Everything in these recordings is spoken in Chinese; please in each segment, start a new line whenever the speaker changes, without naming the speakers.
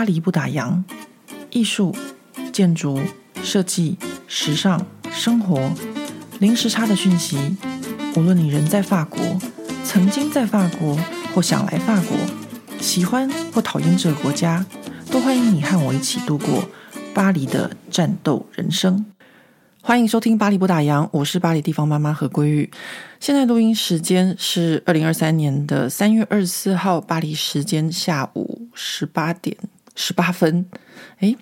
巴黎不打烊，艺术、建筑、设计、时尚、生活，零时差的讯息。无论你人在法国，曾经在法国，或想来法国，喜欢或讨厌这个国家，都欢迎你和我一起度过巴黎的战斗人生。欢迎收听《巴黎不打烊》，我是巴黎地方妈妈何桂玉。现在录音时间是二零二三年的三月二十四号，巴黎时间下午十八点十八分。诶，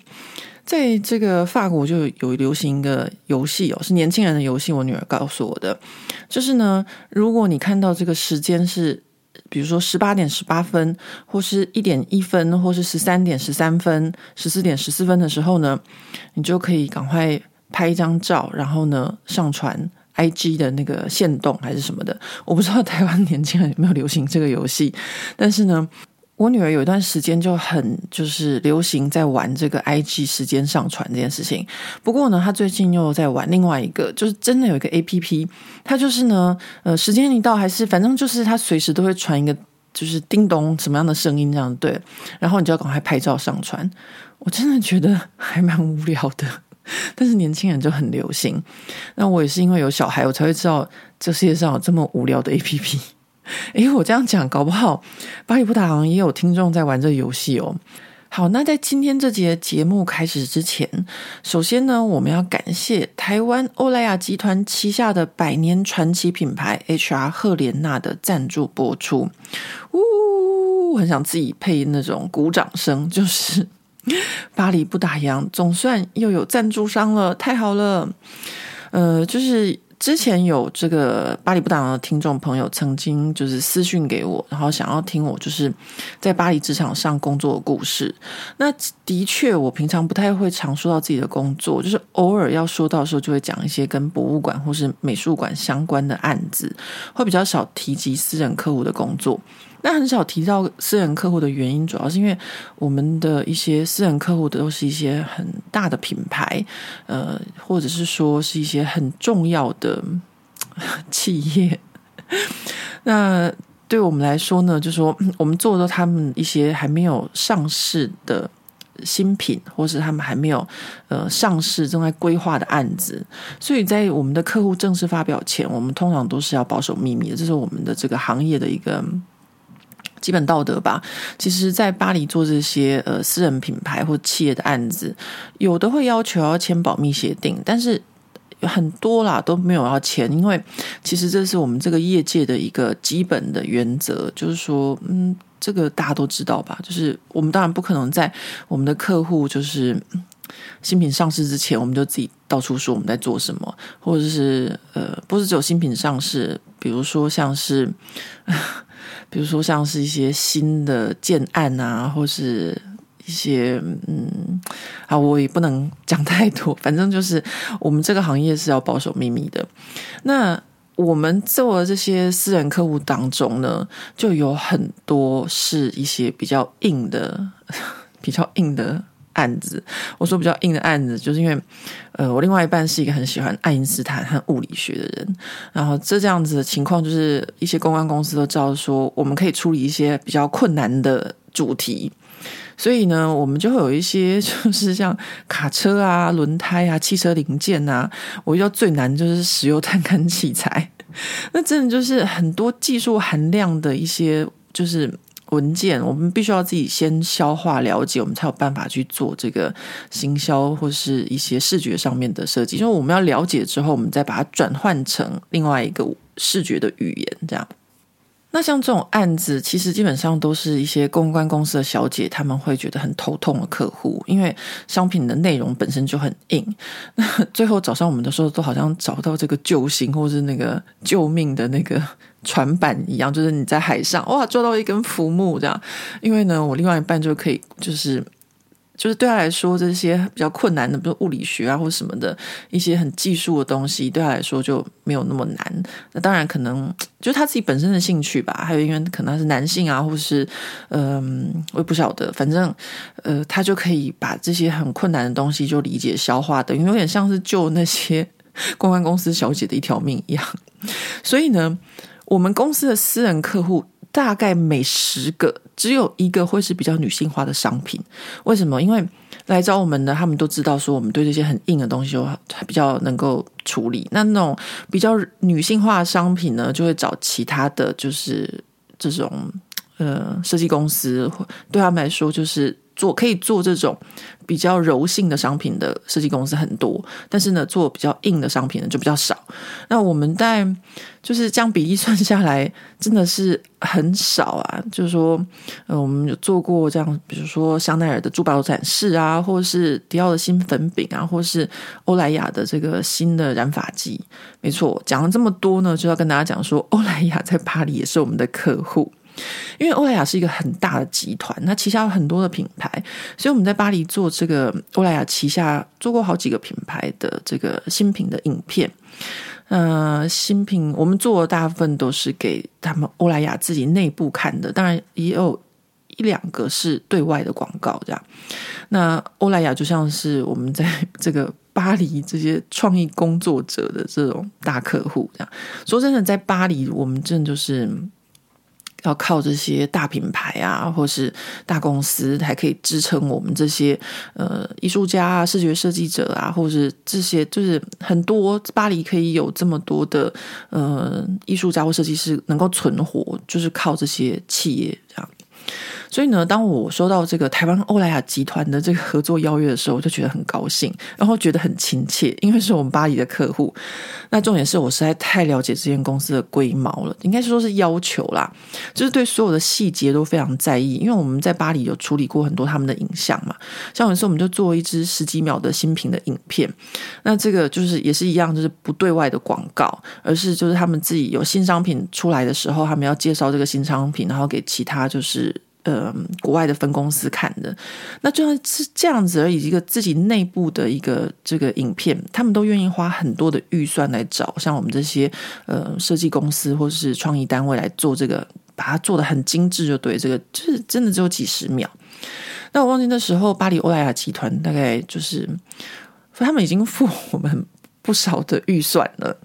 在这个法国就有流行一个游戏哦，是年轻人的游戏。我女儿告诉我的，就是呢，如果你看到这个时间是，比如说十八点十八分，或是一点一分，或是十三点十三分、十四点十四分的时候呢，你就可以赶快。拍一张照，然后呢，上传 IG 的那个限动还是什么的，我不知道台湾年轻人有没有流行这个游戏。但是呢，我女儿有一段时间就很就是流行在玩这个 IG 时间上传这件事情。不过呢，她最近又在玩另外一个，就是真的有一个 APP，它就是呢，呃，时间一到还是反正就是它随时都会传一个就是叮咚什么样的声音这样对，然后你就要赶快拍照上传。我真的觉得还蛮无聊的。但是年轻人就很流行，那我也是因为有小孩，我才会知道这世界上有这么无聊的 APP。诶，我这样讲，搞不好巴黎不打烊也有听众在玩这个游戏哦。好，那在今天这节节目开始之前，首先呢，我们要感谢台湾欧莱雅集团旗下的百年传奇品牌 HR 赫莲娜的赞助播出。呜，很想自己配那种鼓掌声，就是。巴黎不打烊，总算又有赞助商了，太好了。呃，就是之前有这个巴黎不打烊的听众朋友曾经就是私讯给我，然后想要听我就是在巴黎职场上工作的故事。那的确，我平常不太会常说到自己的工作，就是偶尔要说到的时候，就会讲一些跟博物馆或是美术馆相关的案子，会比较少提及私人客户的工作。那很少提到私人客户的原因，主要是因为我们的一些私人客户都是一些很大的品牌，呃，或者是说是一些很重要的 企业。那对我们来说呢，就说我们做的他们一些还没有上市的新品，或是他们还没有呃上市正在规划的案子，所以在我们的客户正式发表前，我们通常都是要保守秘密的。这是我们的这个行业的一个。基本道德吧。其实，在巴黎做这些呃私人品牌或企业的案子，有的会要求要签保密协定，但是很多啦都没有要签，因为其实这是我们这个业界的一个基本的原则，就是说，嗯，这个大家都知道吧？就是我们当然不可能在我们的客户就是新品上市之前，我们就自己到处说我们在做什么，或者是呃，不是只有新品上市，比如说像是。比如说，像是一些新的建案啊，或是一些嗯，啊，我也不能讲太多。反正就是我们这个行业是要保守秘密的。那我们做的这些私人客户当中呢，就有很多是一些比较硬的、比较硬的。案子，我说比较硬的案子，就是因为，呃，我另外一半是一个很喜欢爱因斯坦和物理学的人，然后这这样子的情况，就是一些公关公司都知道说，我们可以处理一些比较困难的主题，所以呢，我们就会有一些就是像卡车啊、轮胎啊、汽车零件啊，我遇到最难就是石油探勘器材，那真的就是很多技术含量的一些就是。文件，我们必须要自己先消化了解，我们才有办法去做这个行销或是一些视觉上面的设计。因为我们要了解之后，我们再把它转换成另外一个视觉的语言，这样。那像这种案子，其实基本上都是一些公关公司的小姐，他们会觉得很头痛的客户，因为商品的内容本身就很硬。那 最后找上我们的时候，都好像找不到这个救星或是那个救命的那个船板一样，就是你在海上哇，抓到一根浮木这样。因为呢，我另外一半就可以就是。就是对他来说，这些比较困难的，比如物理学啊或什么的一些很技术的东西，对他来说就没有那么难。那当然可能就是他自己本身的兴趣吧，还有因为可能是男性啊，或是嗯、我也不晓得，反正呃，他就可以把这些很困难的东西就理解消化的，因为有点像是救那些 公关公司小姐的一条命一样。所以呢，我们公司的私人客户。大概每十个只有一个会是比较女性化的商品。为什么？因为来找我们的，他们都知道说我们对这些很硬的东西就比较能够处理。那那种比较女性化的商品呢，就会找其他的就是这种呃设计公司，对他们来说就是。做可以做这种比较柔性的商品的设计公司很多，但是呢，做比较硬的商品呢就比较少。那我们在就是将比例算下来，真的是很少啊。就是说，呃，我们有做过这样，比如说香奈儿的珠宝展示啊，或是迪奥的新粉饼啊，或是欧莱雅的这个新的染发剂。没错，讲了这么多呢，就要跟大家讲说，欧莱雅在巴黎也是我们的客户。因为欧莱雅是一个很大的集团，它旗下有很多的品牌，所以我们在巴黎做这个欧莱雅旗下做过好几个品牌的这个新品的影片。呃，新品我们做的大部分都是给他们欧莱雅自己内部看的，当然也有一两个是对外的广告这样。那欧莱雅就像是我们在 这个巴黎这些创意工作者的这种大客户这样。说真的，在巴黎我们真的就是。要靠这些大品牌啊，或是大公司，才可以支撑我们这些呃艺术家啊、视觉设计者啊，或是这些就是很多巴黎可以有这么多的呃艺术家或设计师能够存活，就是靠这些企业这样。所以呢，当我收到这个台湾欧莱雅集团的这个合作邀约的时候，我就觉得很高兴，然后觉得很亲切，因为是我们巴黎的客户。那重点是我实在太了解这间公司的龟毛了，应该说是要求啦，就是对所有的细节都非常在意。因为我们在巴黎有处理过很多他们的影像嘛，像有一次我们就做一支十几秒的新品的影片，那这个就是也是一样，就是不对外的广告，而是就是他们自己有新商品出来的时候，他们要介绍这个新商品，然后给其他就是。呃，国外的分公司看的，那就算是这样子而已，一个自己内部的一个这个影片，他们都愿意花很多的预算来找像我们这些呃设计公司或是创意单位来做这个，把它做得很精致，就对，这个就是真的只有几十秒。那我忘记那时候巴黎欧莱雅集团大概就是，他们已经付我们。不少的预算了，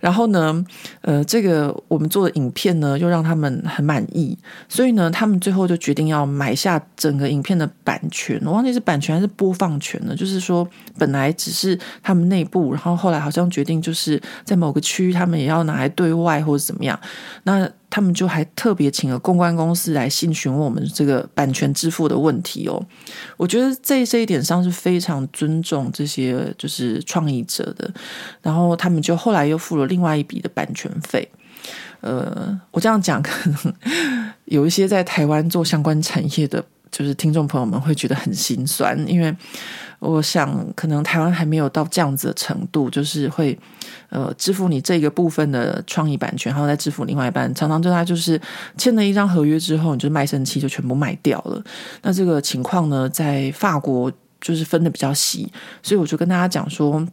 然后呢，呃，这个我们做的影片呢，又让他们很满意，所以呢，他们最后就决定要买下整个影片的版权。我忘记是版权还是播放权了，就是说本来只是他们内部，然后后来好像决定就是在某个区域，他们也要拿来对外或者怎么样。那他们就还特别请了公关公司来信询问我们这个版权支付的问题哦。我觉得在这一点上是非常尊重这些就是创意者的。然后他们就后来又付了另外一笔的版权费。呃，我这样讲可能 有一些在台湾做相关产业的，就是听众朋友们会觉得很心酸，因为我想可能台湾还没有到这样子的程度，就是会。呃，支付你这个部分的创意版权，然后再支付另外一半，常常就他就是签了一张合约之后，你就卖身契就全部卖掉了。那这个情况呢，在法国就是分得比较细，所以我就跟大家讲说，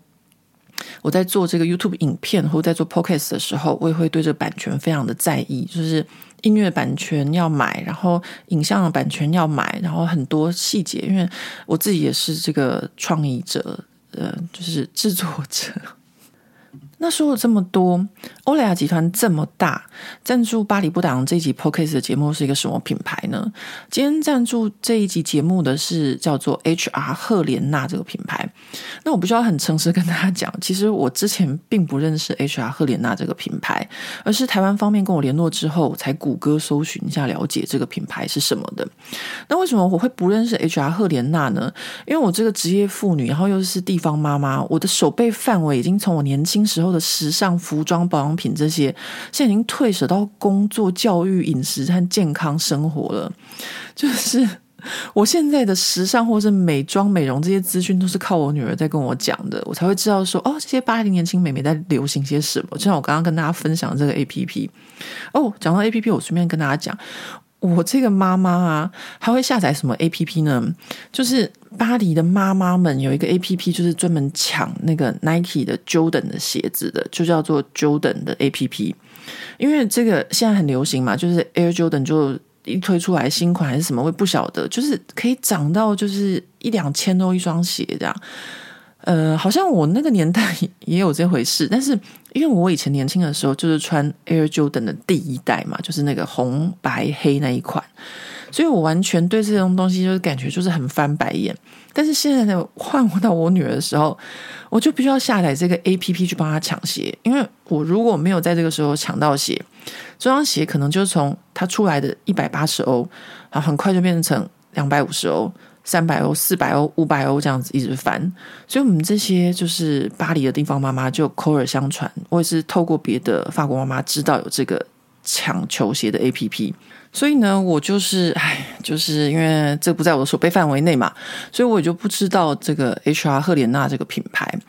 我在做这个 YouTube 影片或在做 Podcast 的时候，我也会对这个版权非常的在意，就是音乐版权要买，然后影像的版权要买，然后很多细节，因为我自己也是这个创意者，呃，就是制作者。那说了这么多，欧莱雅集团这么大，赞助巴黎不打烊这一集 Podcast 的节目是一个什么品牌呢？今天赞助这一集节目的是叫做 HR 赫莲娜这个品牌。那我必须要很诚实跟大家讲，其实我之前并不认识 HR 赫莲娜这个品牌，而是台湾方面跟我联络之后，才谷歌搜寻一下了解这个品牌是什么的。那为什么我会不认识 HR 赫莲娜呢？因为我这个职业妇女，然后又是地方妈妈，我的守备范围已经从我年轻时候的时尚服装、保养品这些，现在已经退舍到工作、教育、饮食和健康生活了。就是 我现在的时尚或是美妆、美容这些资讯，都是靠我女儿在跟我讲的，我才会知道说哦，这些巴黎年轻美眉在流行些什么。就像我刚刚跟大家分享这个 APP 哦，讲到 APP，我顺便跟大家讲。我这个妈妈啊，还会下载什么 APP 呢？就是巴黎的妈妈们有一个 APP，就是专门抢那个 Nike 的 Jordan 的鞋子的，就叫做 Jordan 的 APP。因为这个现在很流行嘛，就是 Air Jordan 就一推出来新款还是什么，我也不晓得，就是可以涨到就是一两千多一双鞋这样。呃，好像我那个年代也有这回事，但是因为我以前年轻的时候就是穿 Air Jordan 的第一代嘛，就是那个红白黑那一款，所以我完全对这种东西就是感觉就是很翻白眼。但是现在呢，换到我女儿的时候，我就必须要下载这个 APP 去帮她抢鞋，因为我如果没有在这个时候抢到鞋，这双鞋可能就从它出来的一百八十欧，然后很快就变成两百五十欧、三百欧、四百欧、五百欧这样子一直翻。所以，我们这些就是巴黎的地方妈妈就口耳相传，我也是透过别的法国妈妈知道有这个抢球鞋的 APP。所以呢，我就是唉，就是因为这不在我的守备范围内嘛，所以我也就不知道这个 HR 赫莲娜这个品牌。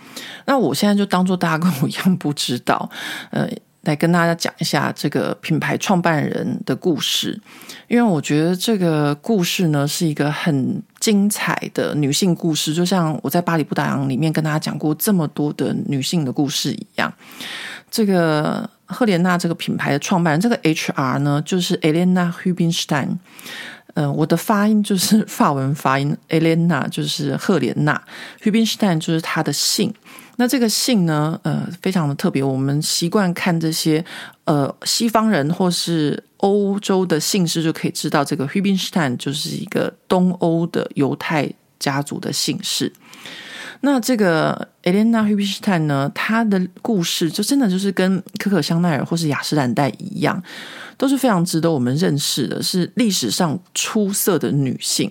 那我现在就当做大家跟我一样不知道，呃，来跟大家讲一下这个品牌创办人的故事，因为我觉得这个故事呢是一个很精彩的女性故事，就像我在巴黎不打烊里面跟大家讲过这么多的女性的故事一样，这个。赫莲娜这个品牌的创办人，这个 HR 呢，就是 Elena Hubinstein，。嗯，我的发音就是法文发音，Elena 就是赫莲娜，Hubinstein 就是她的姓。那这个姓呢，呃，非常的特别。我们习惯看这些呃西方人或是欧洲的姓氏，就可以知道这个 Rubinstein 就是一个东欧的犹太家族的姓氏。那这个 Elena Rubinstein 呢，她的故事就真的就是跟可可香奈儿或是雅诗兰黛一样，都是非常值得我们认识的，是历史上出色的女性。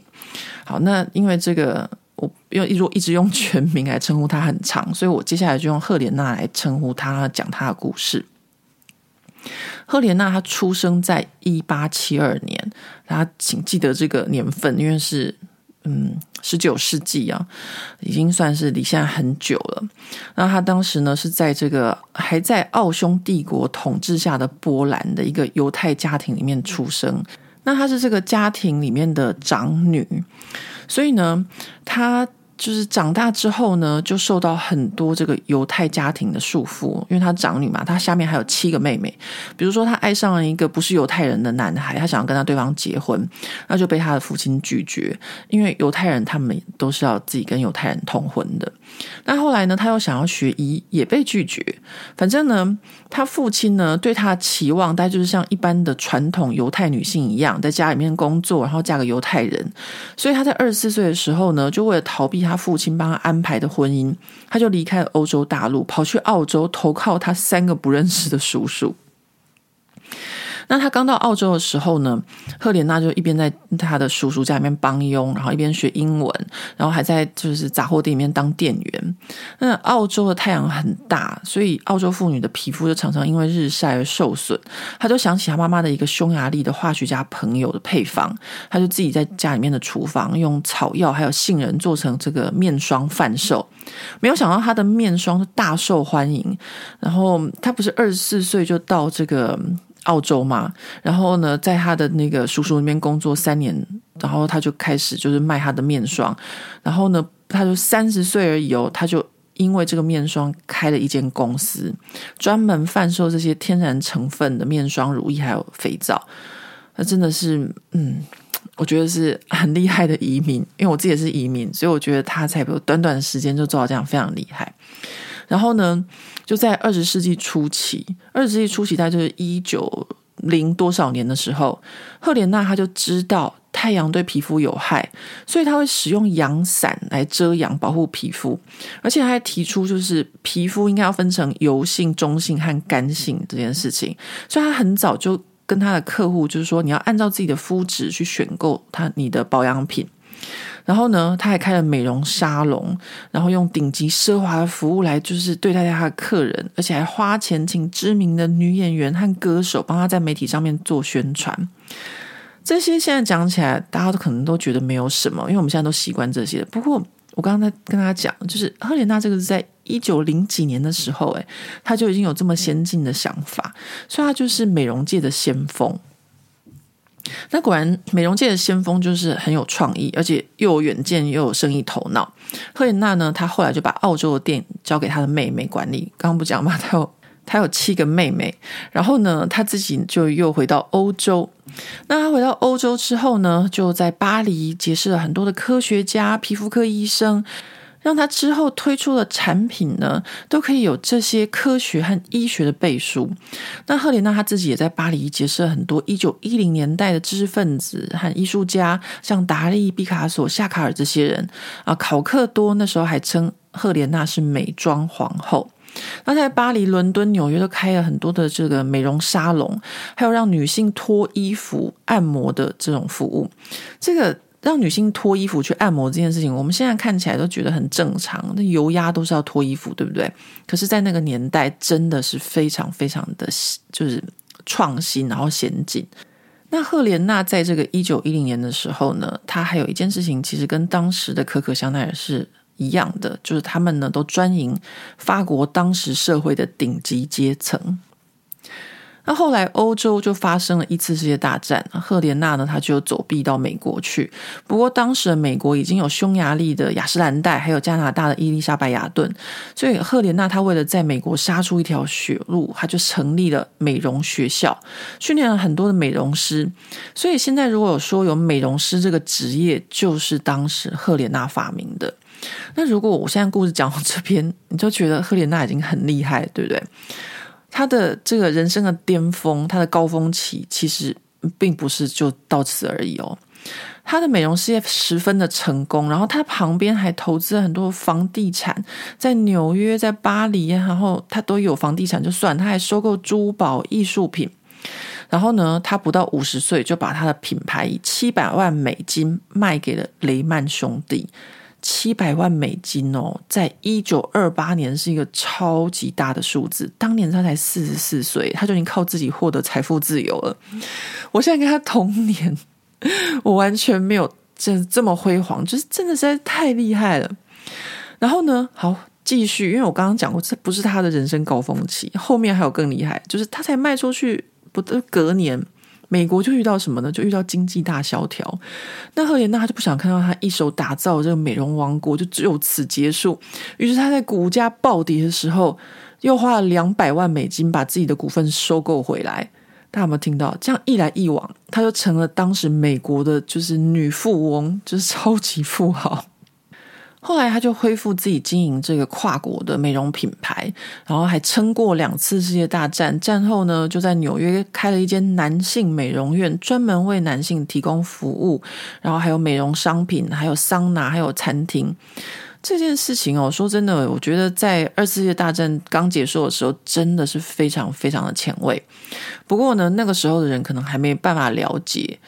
好，那因为这个我用一如一直用全名来称呼她很长，所以我接下来就用赫莲娜来称呼她，讲她的故事。赫莲娜她出生在一八七二年，大家请记得这个年份，因为是。嗯，十九世纪啊，已经算是离现在很久了。那他当时呢，是在这个还在奥匈帝国统治下的波兰的一个犹太家庭里面出生。那她是这个家庭里面的长女，所以呢，他。就是长大之后呢，就受到很多这个犹太家庭的束缚，因为她长女嘛，她下面还有七个妹妹。比如说，她爱上了一个不是犹太人的男孩，她想要跟他对方结婚，那就被她的父亲拒绝，因为犹太人他们都是要自己跟犹太人通婚的。那后来呢，她又想要学医，也被拒绝。反正呢，她父亲呢对她的期望，大概就是像一般的传统犹太女性一样，在家里面工作，然后嫁个犹太人。所以她在二十四岁的时候呢，就为了逃避。他父亲帮他安排的婚姻，他就离开了欧洲大陆，跑去澳洲投靠他三个不认识的叔叔。那他刚到澳洲的时候呢，赫莲娜就一边在他的叔叔家里面帮佣，然后一边学英文，然后还在就是杂货店里面当店员。那澳洲的太阳很大，所以澳洲妇女的皮肤就常常因为日晒而受损。他就想起他妈妈的一个匈牙利的化学家朋友的配方，他就自己在家里面的厨房用草药还有杏仁做成这个面霜贩售。没有想到他的面霜大受欢迎，然后他不是二十四岁就到这个。澳洲嘛，然后呢，在他的那个叔叔那边工作三年，然后他就开始就是卖他的面霜，然后呢，他就三十岁而已哦，他就因为这个面霜开了一间公司，专门贩售这些天然成分的面霜、乳液还有肥皂。那真的是，嗯，我觉得是很厉害的移民，因为我自己也是移民，所以我觉得他才短短的时间就做到这样，非常厉害。然后呢，就在二十世纪初期，二十世纪初期，大概就是一九零多少年的时候，赫莲娜她就知道太阳对皮肤有害，所以她会使用阳伞来遮阳保护皮肤，而且她还提出就是皮肤应该要分成油性、中性和干性这件事情，所以她很早就跟她的客户就是说，你要按照自己的肤质去选购她你的保养品。然后呢，他还开了美容沙龙，然后用顶级奢华的服务来就是对待他的客人，而且还花钱请知名的女演员和歌手帮他在媒体上面做宣传。这些现在讲起来，大家都可能都觉得没有什么，因为我们现在都习惯这些。不过我刚刚在跟他讲，就是赫莲娜这个是在一九零几年的时候，诶，他就已经有这么先进的想法，所以他就是美容界的先锋。那果然，美容界的先锋就是很有创意，而且又有远见，又有生意头脑。赫莲娜呢，她后来就把澳洲的店交给她的妹妹管理。刚刚不讲嘛，她有她有七个妹妹，然后呢，她自己就又回到欧洲。那她回到欧洲之后呢，就在巴黎结识了很多的科学家、皮肤科医生。让他之后推出的产品呢，都可以有这些科学和医学的背书。那赫莲娜她自己也在巴黎结识了很多一九一零年代的知识分子和艺术家，像达利、毕卡索、夏卡尔这些人啊。考克多那时候还称赫莲娜是美妆皇后。那在巴黎、伦敦、纽约都开了很多的这个美容沙龙，还有让女性脱衣服按摩的这种服务。这个。让女性脱衣服去按摩这件事情，我们现在看起来都觉得很正常。那油压都是要脱衣服，对不对？可是，在那个年代，真的是非常非常的，就是创新，然后先进。那赫莲娜在这个一九一零年的时候呢，她还有一件事情，其实跟当时的可可香奈儿是一样的，就是他们呢都专营法国当时社会的顶级阶层。那后来欧洲就发生了一次世界大战，赫莲娜呢，她就走避到美国去。不过当时的美国已经有匈牙利的雅诗兰黛，还有加拿大的伊丽莎白雅顿，所以赫莲娜她为了在美国杀出一条血路，她就成立了美容学校，训练了很多的美容师。所以现在如果有说有美容师这个职业，就是当时赫莲娜发明的。那如果我现在故事讲到这边，你就觉得赫莲娜已经很厉害，对不对？他的这个人生的巅峰，他的高峰期，其实并不是就到此而已哦。他的美容事业十分的成功，然后他旁边还投资了很多房地产，在纽约、在巴黎，然后他都有房地产就算，他还收购珠宝、艺术品。然后呢，他不到五十岁就把他的品牌以七百万美金卖给了雷曼兄弟。七百万美金哦，在一九二八年是一个超级大的数字。当年他才四十四岁，他就已经靠自己获得财富自由了。我现在跟他同年，我完全没有这这么辉煌，就是真的实在太厉害了。然后呢，好继续，因为我刚刚讲过，这不是他的人生高峰期，后面还有更厉害，就是他才卖出去不得隔年。美国就遇到什么呢？就遇到经济大萧条。那赫莲娜她就不想看到她一手打造这个美容王国就只有此结束。于是她在股价暴跌的时候，又花了两百万美金把自己的股份收购回来。大家有没有听到？这样一来一往，她就成了当时美国的就是女富翁，就是超级富豪。后来他就恢复自己经营这个跨国的美容品牌，然后还撑过两次世界大战。战后呢，就在纽约开了一间男性美容院，专门为男性提供服务，然后还有美容商品，还有桑拿，还有餐厅。这件事情哦，说真的，我觉得在二次世界大战刚结束的时候，真的是非常非常的前卫。不过呢，那个时候的人可能还没办法了解。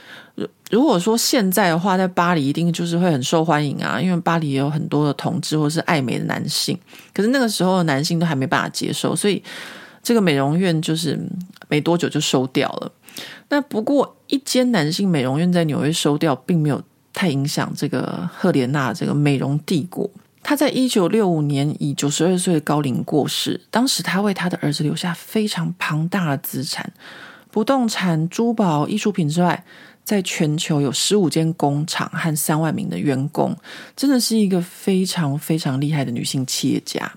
如果说现在的话，在巴黎一定就是会很受欢迎啊，因为巴黎也有很多的同志或是爱美的男性。可是那个时候的男性都还没办法接受，所以这个美容院就是没多久就收掉了。那不过一间男性美容院在纽约收掉，并没有太影响这个赫莲娜这个美容帝国。他在一九六五年以九十二岁的高龄过世，当时他为他的儿子留下非常庞大的资产，不动产、珠宝、艺术品之外。在全球有十五间工厂和三万名的员工，真的是一个非常非常厉害的女性企业家。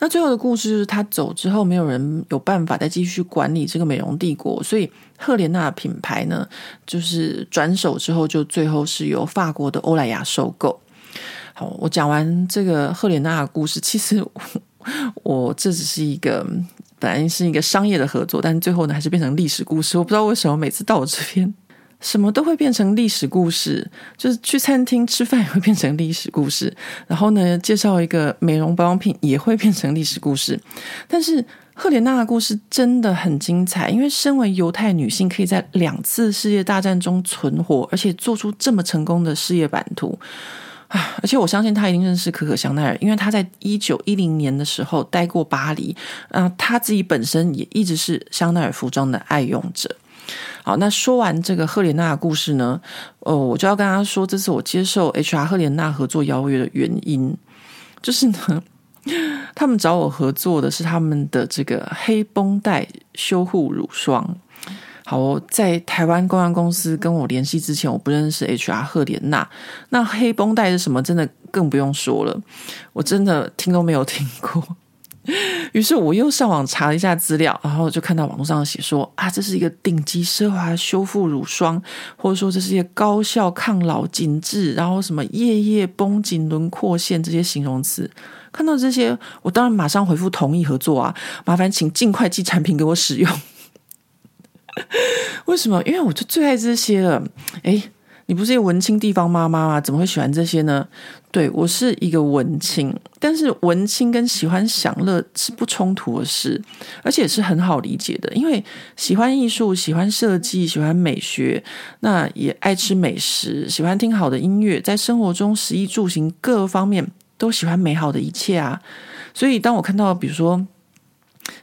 那最后的故事就是，她走之后，没有人有办法再继续管理这个美容帝国，所以赫莲娜品牌呢，就是转手之后，就最后是由法国的欧莱雅收购。好，我讲完这个赫莲娜的故事，其实我，我这只是一个本来是一个商业的合作，但最后呢，还是变成历史故事。我不知道为什么每次到我这边。什么都会变成历史故事，就是去餐厅吃饭也会变成历史故事。然后呢，介绍一个美容保养品也会变成历史故事。但是赫莲娜的故事真的很精彩，因为身为犹太女性，可以在两次世界大战中存活，而且做出这么成功的事业版图啊！而且我相信她一定认识可可香奈儿，因为她在一九一零年的时候待过巴黎。啊，她自己本身也一直是香奈儿服装的爱用者。好，那说完这个赫莲娜的故事呢，哦，我就要跟他说，这是我接受 HR 赫莲娜合作邀约的原因，就是呢，他们找我合作的是他们的这个黑绷带修护乳霜。好，在台湾公关公司跟我联系之前，我不认识 HR 赫莲娜，那黑绷带是什么？真的更不用说了，我真的听都没有听过。于是我又上网查了一下资料，然后就看到网络上写说啊，这是一个顶级奢华修复乳霜，或者说这是一个高效抗老紧致，然后什么夜夜绷紧轮廓线这些形容词。看到这些，我当然马上回复同意合作啊，麻烦请尽快寄产品给我使用。为什么？因为我就最爱这些了。诶你不是一个文青地方妈妈吗？怎么会喜欢这些呢？对，我是一个文青，但是文青跟喜欢享乐是不冲突的事，而且是很好理解的。因为喜欢艺术、喜欢设计、喜欢美学，那也爱吃美食，喜欢听好的音乐，在生活中食衣住行各方面都喜欢美好的一切啊。所以当我看到，比如说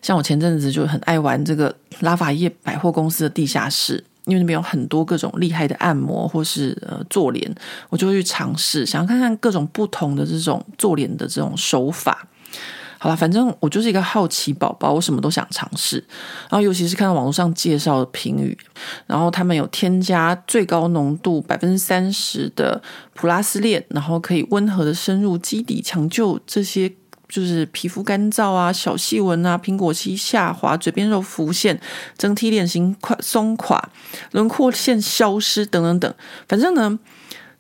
像我前阵子就很爱玩这个拉法叶百货公司的地下室。因为那边有很多各种厉害的按摩或是呃做脸，我就会去尝试，想要看看各种不同的这种做脸的这种手法。好了，反正我就是一个好奇宝宝，我什么都想尝试。然后尤其是看到网络上介绍的评语，然后他们有添加最高浓度百分之三十的普拉斯链，然后可以温和的深入基底，抢救这些。就是皮肤干燥啊、小细纹啊、苹果肌下滑、嘴边肉浮现、整体脸型垮松垮、轮廓线消失等等等。反正呢，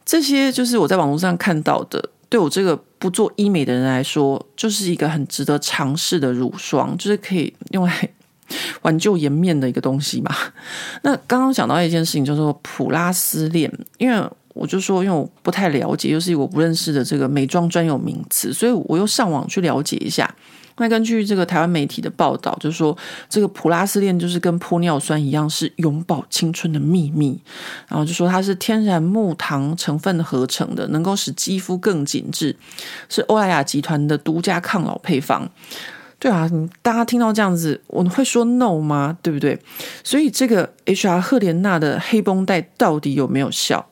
这些就是我在网络上看到的。对我这个不做医美的人来说，就是一个很值得尝试的乳霜，就是可以用来 挽救颜面的一个东西嘛。那刚刚讲到一件事情，叫做普拉斯链，因为。我就说，因为我不太了解，又是我不认识的这个美妆专有名词，所以我又上网去了解一下。那根据这个台湾媒体的报道，就是说这个普拉斯链就是跟玻尿酸一样，是永葆青春的秘密。然后就说它是天然木糖成分合成的，能够使肌肤更紧致，是欧莱雅集团的独家抗老配方。对啊，大家听到这样子，我会说 no 吗？对不对？所以这个 HR 赫莲娜的黑绷带到底有没有效？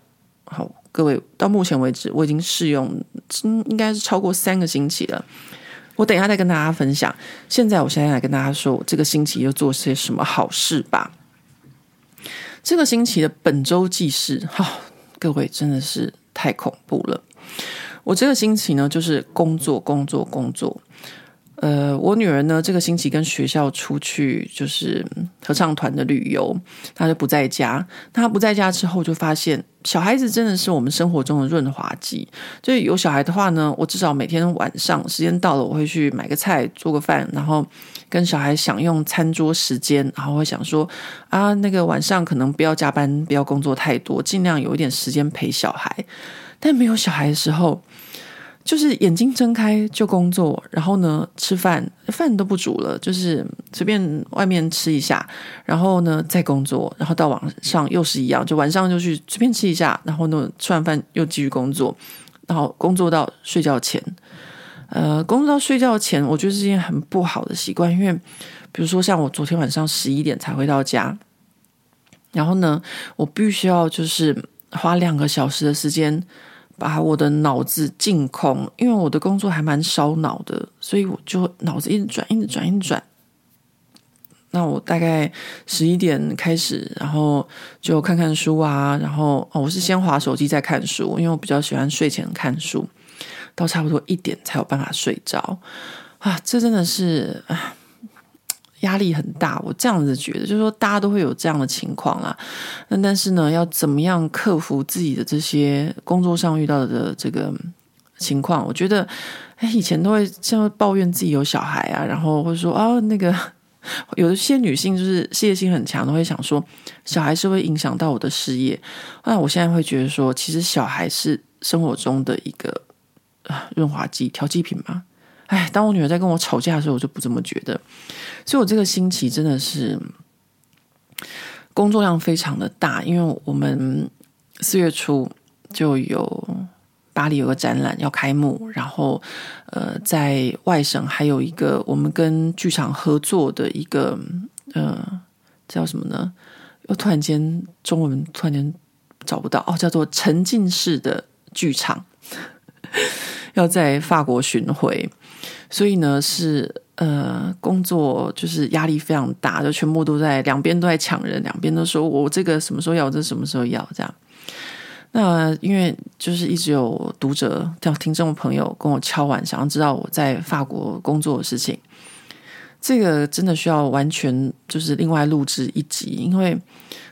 好，各位，到目前为止，我已经试用，应该是超过三个星期了。我等一下再跟大家分享。现在，我现在来跟大家说，我这个星期又做些什么好事吧。这个星期的本周记事，哈、各位真的是太恐怖了。我这个星期呢，就是工作，工作，工作。呃，我女儿呢，这个星期跟学校出去就是合唱团的旅游，她就不在家。她不在家之后，就发现小孩子真的是我们生活中的润滑剂。就有小孩的话呢，我至少每天晚上时间到了，我会去买个菜，做个饭，然后跟小孩享用餐桌时间，然后会想说啊，那个晚上可能不要加班，不要工作太多，尽量有一点时间陪小孩。但没有小孩的时候。就是眼睛睁开就工作，然后呢，吃饭饭都不煮了，就是随便外面吃一下，然后呢再工作，然后到晚上又是一样，就晚上就去随便吃一下，然后呢吃完饭又继续工作，然后工作到睡觉前，呃，工作到睡觉前，我觉得是件很不好的习惯，因为比如说像我昨天晚上十一点才回到家，然后呢，我必须要就是花两个小时的时间。把我的脑子净空，因为我的工作还蛮烧脑的，所以我就脑子一直转，一直转，一直转。那我大概十一点开始，然后就看看书啊，然后哦，我是先划手机再看书，因为我比较喜欢睡前看书，到差不多一点才有办法睡着啊，这真的是。压力很大，我这样子觉得，就是说大家都会有这样的情况啦。那但是呢，要怎么样克服自己的这些工作上遇到的这个情况？我觉得，哎，以前都会像抱怨自己有小孩啊，然后或者说啊，那个 有一些女性就是事业心很强，都会想说小孩是会影响到我的事业。那我现在会觉得说，其实小孩是生活中的一个啊润滑剂、调剂品嘛。哎，当我女儿在跟我吵架的时候，我就不这么觉得。所以，我这个星期真的是工作量非常的大，因为我们四月初就有巴黎有个展览要开幕，然后呃，在外省还有一个我们跟剧场合作的一个呃叫什么呢？又突然间中文突然间找不到哦，叫做沉浸式的剧场，要在法国巡回。所以呢，是呃，工作就是压力非常大，就全部都在两边都在抢人，两边都说我这个什么时候要，这什么时候要这样。那因为就是一直有读者、叫听众朋友跟我敲碗，想要知道我在法国工作的事情。这个真的需要完全就是另外录制一集，因为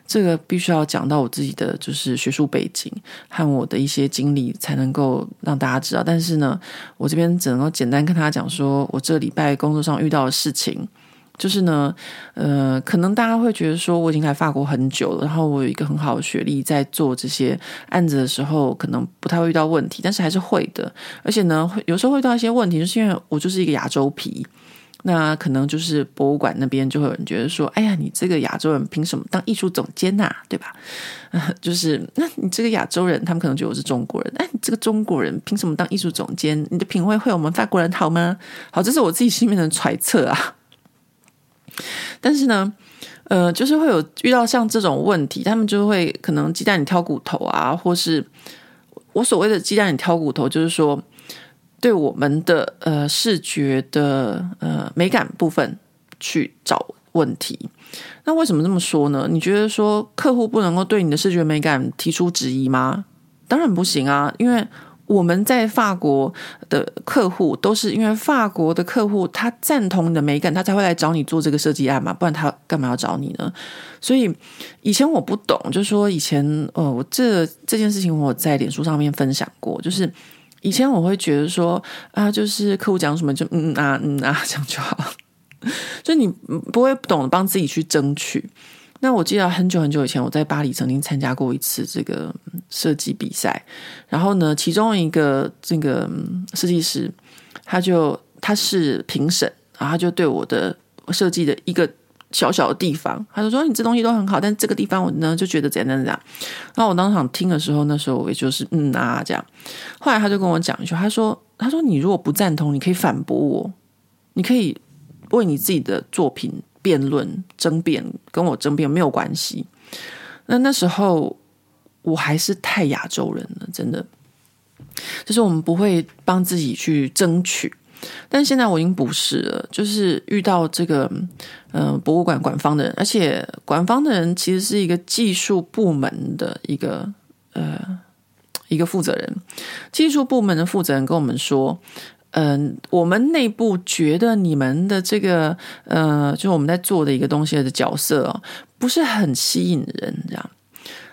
这个必须要讲到我自己的就是学术背景和我的一些经历，才能够让大家知道。但是呢，我这边只能够简单跟他讲说，我这礼拜工作上遇到的事情。就是呢，呃，可能大家会觉得说，我已经来法国很久了，然后我有一个很好的学历，在做这些案子的时候，可能不太会遇到问题，但是还是会的。而且呢，有时候会遇到一些问题，就是因为我就是一个亚洲皮，那可能就是博物馆那边就会有人觉得说，哎呀，你这个亚洲人凭什么当艺术总监呐？对吧？就是那你这个亚洲人，他们可能觉得我是中国人，哎，你这个中国人凭什么当艺术总监？你的品味会有我们法国人好吗？好，这是我自己心里面的揣测啊。但是呢，呃，就是会有遇到像这种问题，他们就会可能鸡蛋里挑骨头啊，或是我所谓的鸡蛋里挑骨头，就是说对我们的呃视觉的呃美感部分去找问题。那为什么这么说呢？你觉得说客户不能够对你的视觉美感提出质疑吗？当然不行啊，因为。我们在法国的客户都是因为法国的客户他赞同你的美感，他才会来找你做这个设计案嘛，不然他干嘛要找你呢？所以以前我不懂，就是说以前哦，我这这件事情我在脸书上面分享过，就是以前我会觉得说啊，就是客户讲什么就嗯啊嗯啊 这样就好，就你不会懂得帮自己去争取。那我记得很久很久以前，我在巴黎曾经参加过一次这个设计比赛，然后呢，其中一个这个设计师，他就他是评审，然后他就对我的设计的一个小小的地方，他就说：“你这东西都很好，但这个地方我呢就觉得怎样怎样。”然后我当场听的时候，那时候我也就是嗯啊这样。后来他就跟我讲一句，他说：“他说你如果不赞同，你可以反驳我，你可以为你自己的作品。”辩论、争辩，跟我争辩没有关系。那那时候我还是太亚洲人了，真的，就是我们不会帮自己去争取。但现在我已经不是了，就是遇到这个嗯、博物馆馆方的人，而且馆方的人其实是一个技术部门的一个呃一个负责人，技术部门的负责人跟我们说。嗯，我们内部觉得你们的这个呃，就是我们在做的一个东西的角色哦，不是很吸引人，这样。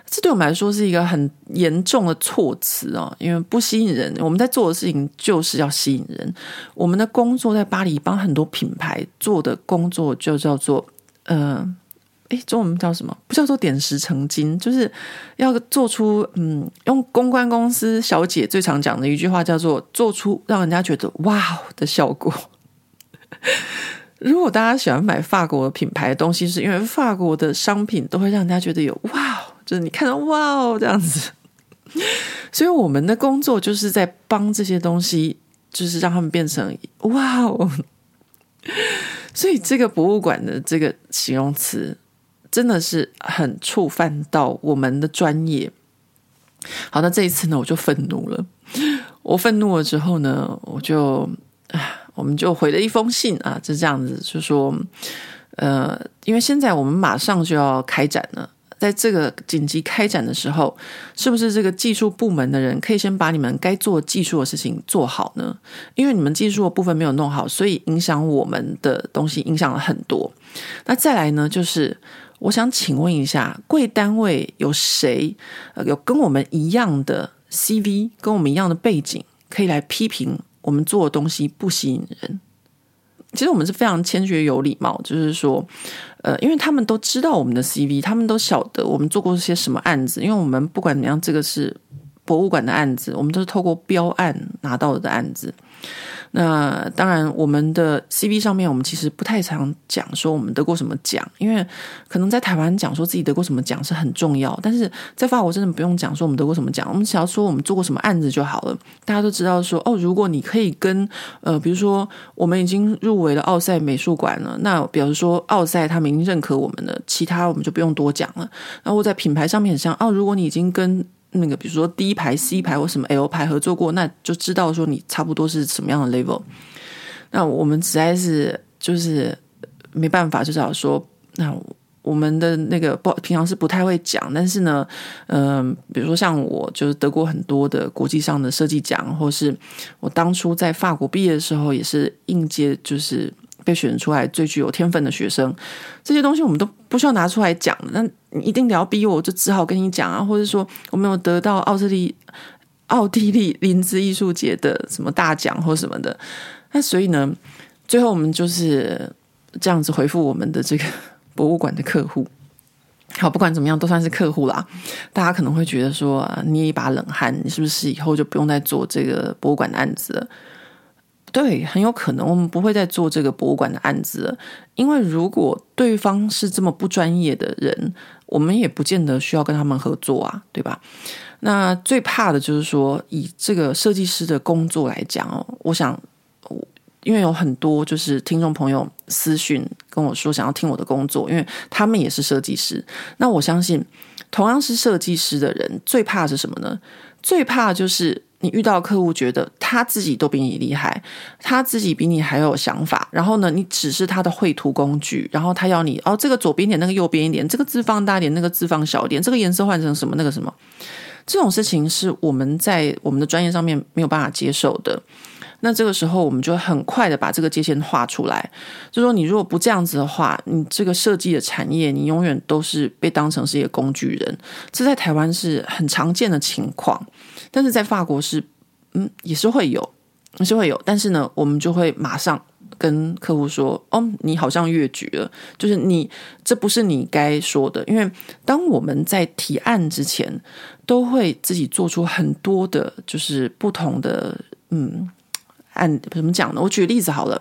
这对我们来说是一个很严重的措辞哦，因为不吸引人。我们在做的事情就是要吸引人。我们的工作在巴黎帮很多品牌做的工作就叫做呃。哎，中文叫什么？不叫做点石成金，就是要做出嗯，用公关公司小姐最常讲的一句话叫做“做出让人家觉得哇”的效果。如果大家喜欢买法国品牌的东西，是因为法国的商品都会让人家觉得有哇，就是你看到哇哦这样子。所以我们的工作就是在帮这些东西，就是让他们变成哇哦。所以这个博物馆的这个形容词。真的是很触犯到我们的专业。好，那这一次呢，我就愤怒了。我愤怒了之后呢，我就，我们就回了一封信啊，就这样子，就说，呃，因为现在我们马上就要开展了，在这个紧急开展的时候，是不是这个技术部门的人可以先把你们该做技术的事情做好呢？因为你们技术的部分没有弄好，所以影响我们的东西，影响了很多。那再来呢，就是。我想请问一下，贵单位有谁有跟我们一样的 CV，跟我们一样的背景，可以来批评我们做的东西不吸引人？其实我们是非常谦虚有礼貌，就是说，呃，因为他们都知道我们的 CV，他们都晓得我们做过些什么案子，因为我们不管怎么样，这个是博物馆的案子，我们都是透过标案拿到的案子。那当然，我们的 CV 上面，我们其实不太常讲说我们得过什么奖，因为可能在台湾讲说自己得过什么奖是很重要，但是在法国真的不用讲说我们得过什么奖，我们只要说我们做过什么案子就好了。大家都知道说，哦，如果你可以跟呃，比如说我们已经入围了奥赛美术馆了，那比如说奥赛他们已经认可我们了，其他我们就不用多讲了。然后在品牌上面很像，哦，如果你已经跟那个比如说 D 牌、C 牌或什么 L 牌合作过，那就知道说你差不多是什么样的 level。那我们实在是就是没办法，就是说，那我们的那个不平常是不太会讲，但是呢，嗯、比如说像我就是得过很多的国际上的设计奖，或是我当初在法国毕业的时候也是应届就是被选出来最具有天分的学生，这些东西我们都不需要拿出来讲。那你一定得要逼我，就只好跟你讲啊，或者说我没有得到奥地利奥地利林兹艺术节的什么大奖或什么的。那所以呢，最后我们就是这样子回复我们的这个 博物馆的客户。好，不管怎么样，都算是客户啦。大家可能会觉得说，捏一把冷汗，你是不是以后就不用再做这个博物馆的案子了？对，很有可能我们不会再做这个博物馆的案子了，因为如果对方是这么不专业的人，我们也不见得需要跟他们合作啊，对吧？那最怕的就是说，以这个设计师的工作来讲哦，我想。因为有很多就是听众朋友私讯跟我说想要听我的工作，因为他们也是设计师。那我相信，同样是设计师的人，最怕是什么呢？最怕就是你遇到客户觉得他自己都比你厉害，他自己比你还有想法，然后呢，你只是他的绘图工具，然后他要你哦，这个左边点，那个右边一点，这个字放大点，那个字放小点，这个颜色换成什么，那个什么，这种事情是我们在我们的专业上面没有办法接受的。那这个时候，我们就很快的把这个界限画出来，就说你如果不这样子的话，你这个设计的产业，你永远都是被当成是一个工具人。这在台湾是很常见的情况，但是在法国是，嗯，也是会有，是会有。但是呢，我们就会马上跟客户说：“哦，你好像越矩了，就是你这不是你该说的。”因为当我们在提案之前，都会自己做出很多的，就是不同的，嗯。按怎么讲呢？我举例子好了，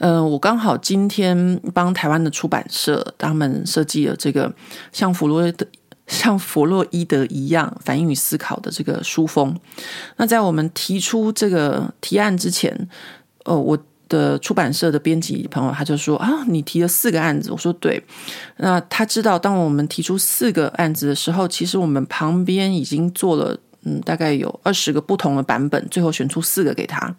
呃，我刚好今天帮台湾的出版社他们设计了这个像弗洛的像弗洛伊德一样反应与思考的这个书风。那在我们提出这个提案之前，呃，我的出版社的编辑朋友他就说啊，你提了四个案子。我说对。那他知道，当我们提出四个案子的时候，其实我们旁边已经做了。嗯，大概有二十个不同的版本，最后选出四个给他。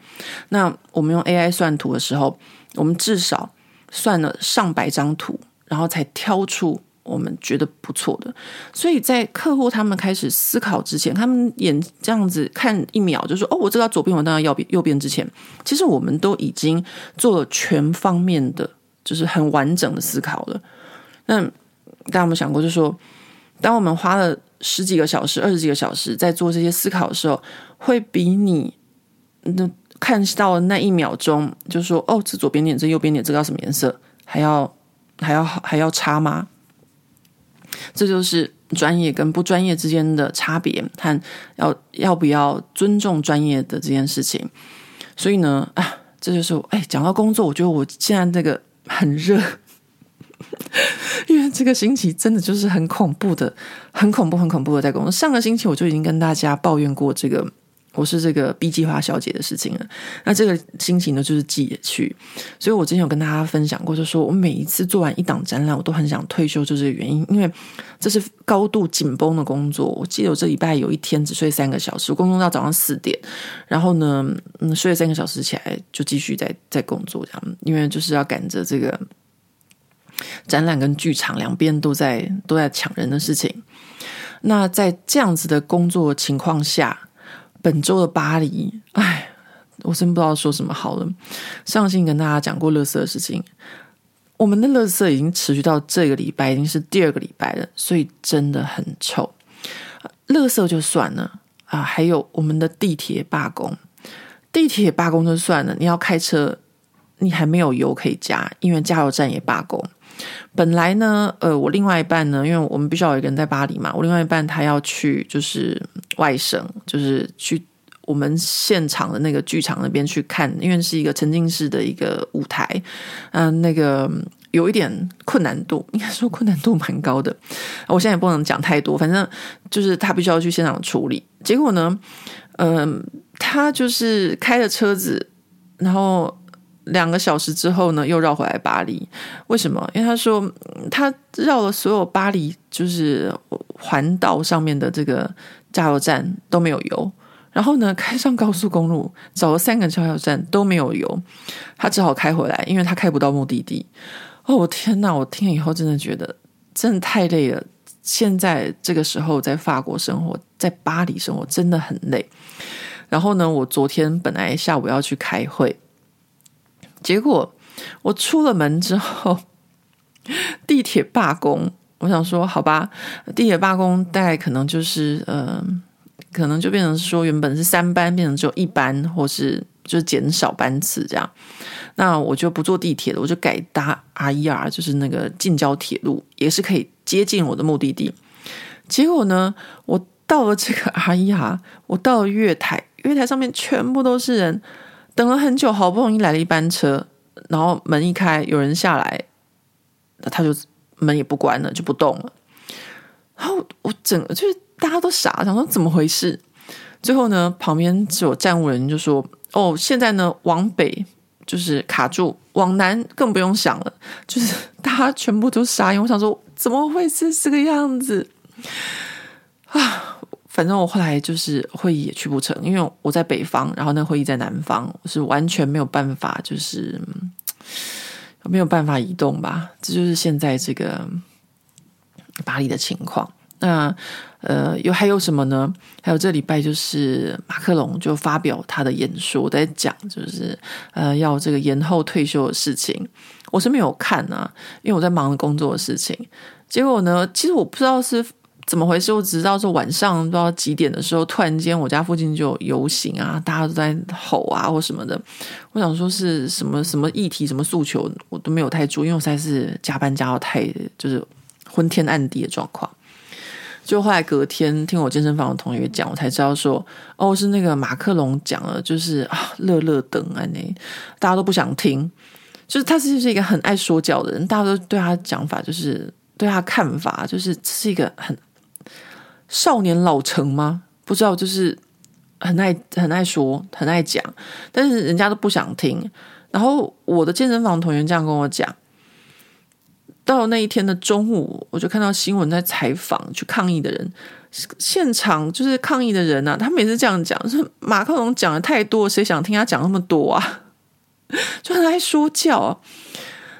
那我们用 AI 算图的时候，我们至少算了上百张图，然后才挑出我们觉得不错的。所以在客户他们开始思考之前，他们眼这样子看一秒，就说：“哦，我知道左边，我当然要右边。”之前，其实我们都已经做了全方面的，就是很完整的思考了。那大家有想过，就说，当我们花了。十几个小时、二十几个小时在做这些思考的时候，会比你那看到那一秒钟就说“哦，这左边点，这右边点，这个要什么颜色”还要还要还要差吗？这就是专业跟不专业之间的差别，看要要不要尊重专业的这件事情。所以呢，啊，这就是哎，讲到工作，我觉得我现在这个很热。因为这个星期真的就是很恐怖的，很恐怖，很恐怖的在工作。上个星期我就已经跟大家抱怨过这个我是这个 B 计划小姐的事情了。那这个心情呢，就是记也去。所以我之前有跟大家分享过，就说我每一次做完一档展览，我都很想退休，就是这个原因。因为这是高度紧绷的工作。我记得我这礼拜有一天只睡三个小时，工作到早上四点，然后呢，嗯，睡了三个小时起来就继续在在工作这样，因为就是要赶着这个。展览跟剧场两边都在都在抢人的事情。那在这样子的工作情况下，本周的巴黎，哎，我真不知道说什么好了。上星跟大家讲过乐色的事情，我们的乐色已经持续到这个礼拜，已经是第二个礼拜了，所以真的很臭。乐色就算了啊，还有我们的地铁罢工，地铁罢工就算了，你要开车，你还没有油可以加，因为加油站也罢工。本来呢，呃，我另外一半呢，因为我们必须要有一个人在巴黎嘛，我另外一半他要去就是外省，就是去我们现场的那个剧场那边去看，因为是一个沉浸式的一个舞台，嗯、那个有一点困难度，应该说困难度蛮高的。我现在也不能讲太多，反正就是他必须要去现场处理。结果呢，嗯、他就是开了车子，然后。两个小时之后呢，又绕回来巴黎。为什么？因为他说他绕了所有巴黎就是环岛上面的这个加油站都没有油，然后呢，开上高速公路找了三个加油站都没有油，他只好开回来，因为他开不到目的地。哦，我天哪！我听了以后真的觉得真的太累了。现在这个时候在法国生活，在巴黎生活真的很累。然后呢，我昨天本来下午要去开会。结果我出了门之后，地铁罢工。我想说，好吧，地铁罢工大概可能就是，呃，可能就变成说，原本是三班变成只有一班，或是就减少班次这样。那我就不坐地铁了，我就改搭 RER，就是那个近郊铁路，也是可以接近我的目的地。结果呢，我到了这个 RER，我到了月台，月台上面全部都是人，等了很久，好不容易来了一班车，然后门一开，有人下来，那他就。门也不关了，就不动了。然后我整个就是大家都傻，想说怎么回事？最后呢，旁边只有站务人就说：“哦，现在呢往北就是卡住，往南更不用想了。”就是大家全部都傻眼。我想说怎么会是这个样子啊？反正我后来就是会议也去不成，因为我在北方，然后那会议在南方，我是完全没有办法，就是。没有办法移动吧？这就是现在这个巴黎的情况。那呃，有还有什么呢？还有这礼拜就是马克龙就发表他的演说，在讲就是呃要这个延后退休的事情。我是没有看啊，因为我在忙工作的事情。结果呢，其实我不知道是。怎么回事？我只知道说晚上不知道几点的时候，突然间我家附近就有游行啊，大家都在吼啊或什么的。我想说是什么什么议题、什么诉求，我都没有太注意，因为我实在是加班加到太就是昏天暗地的状况。就后来隔天听我健身房的同学讲，我才知道说哦，是那个马克龙讲了，就是啊乐乐等啊那大家都不想听，就是他是就是一个很爱说教的人，大家都对他讲法就是对他看法就是是一个很。少年老成吗？不知道，就是很爱很爱说，很爱讲，但是人家都不想听。然后我的健身房同学这样跟我讲，到那一天的中午，我就看到新闻在采访去抗议的人，现场就是抗议的人啊，他们也是这样讲，说马克龙讲的太多，谁想听他讲那么多啊？就很爱说教啊。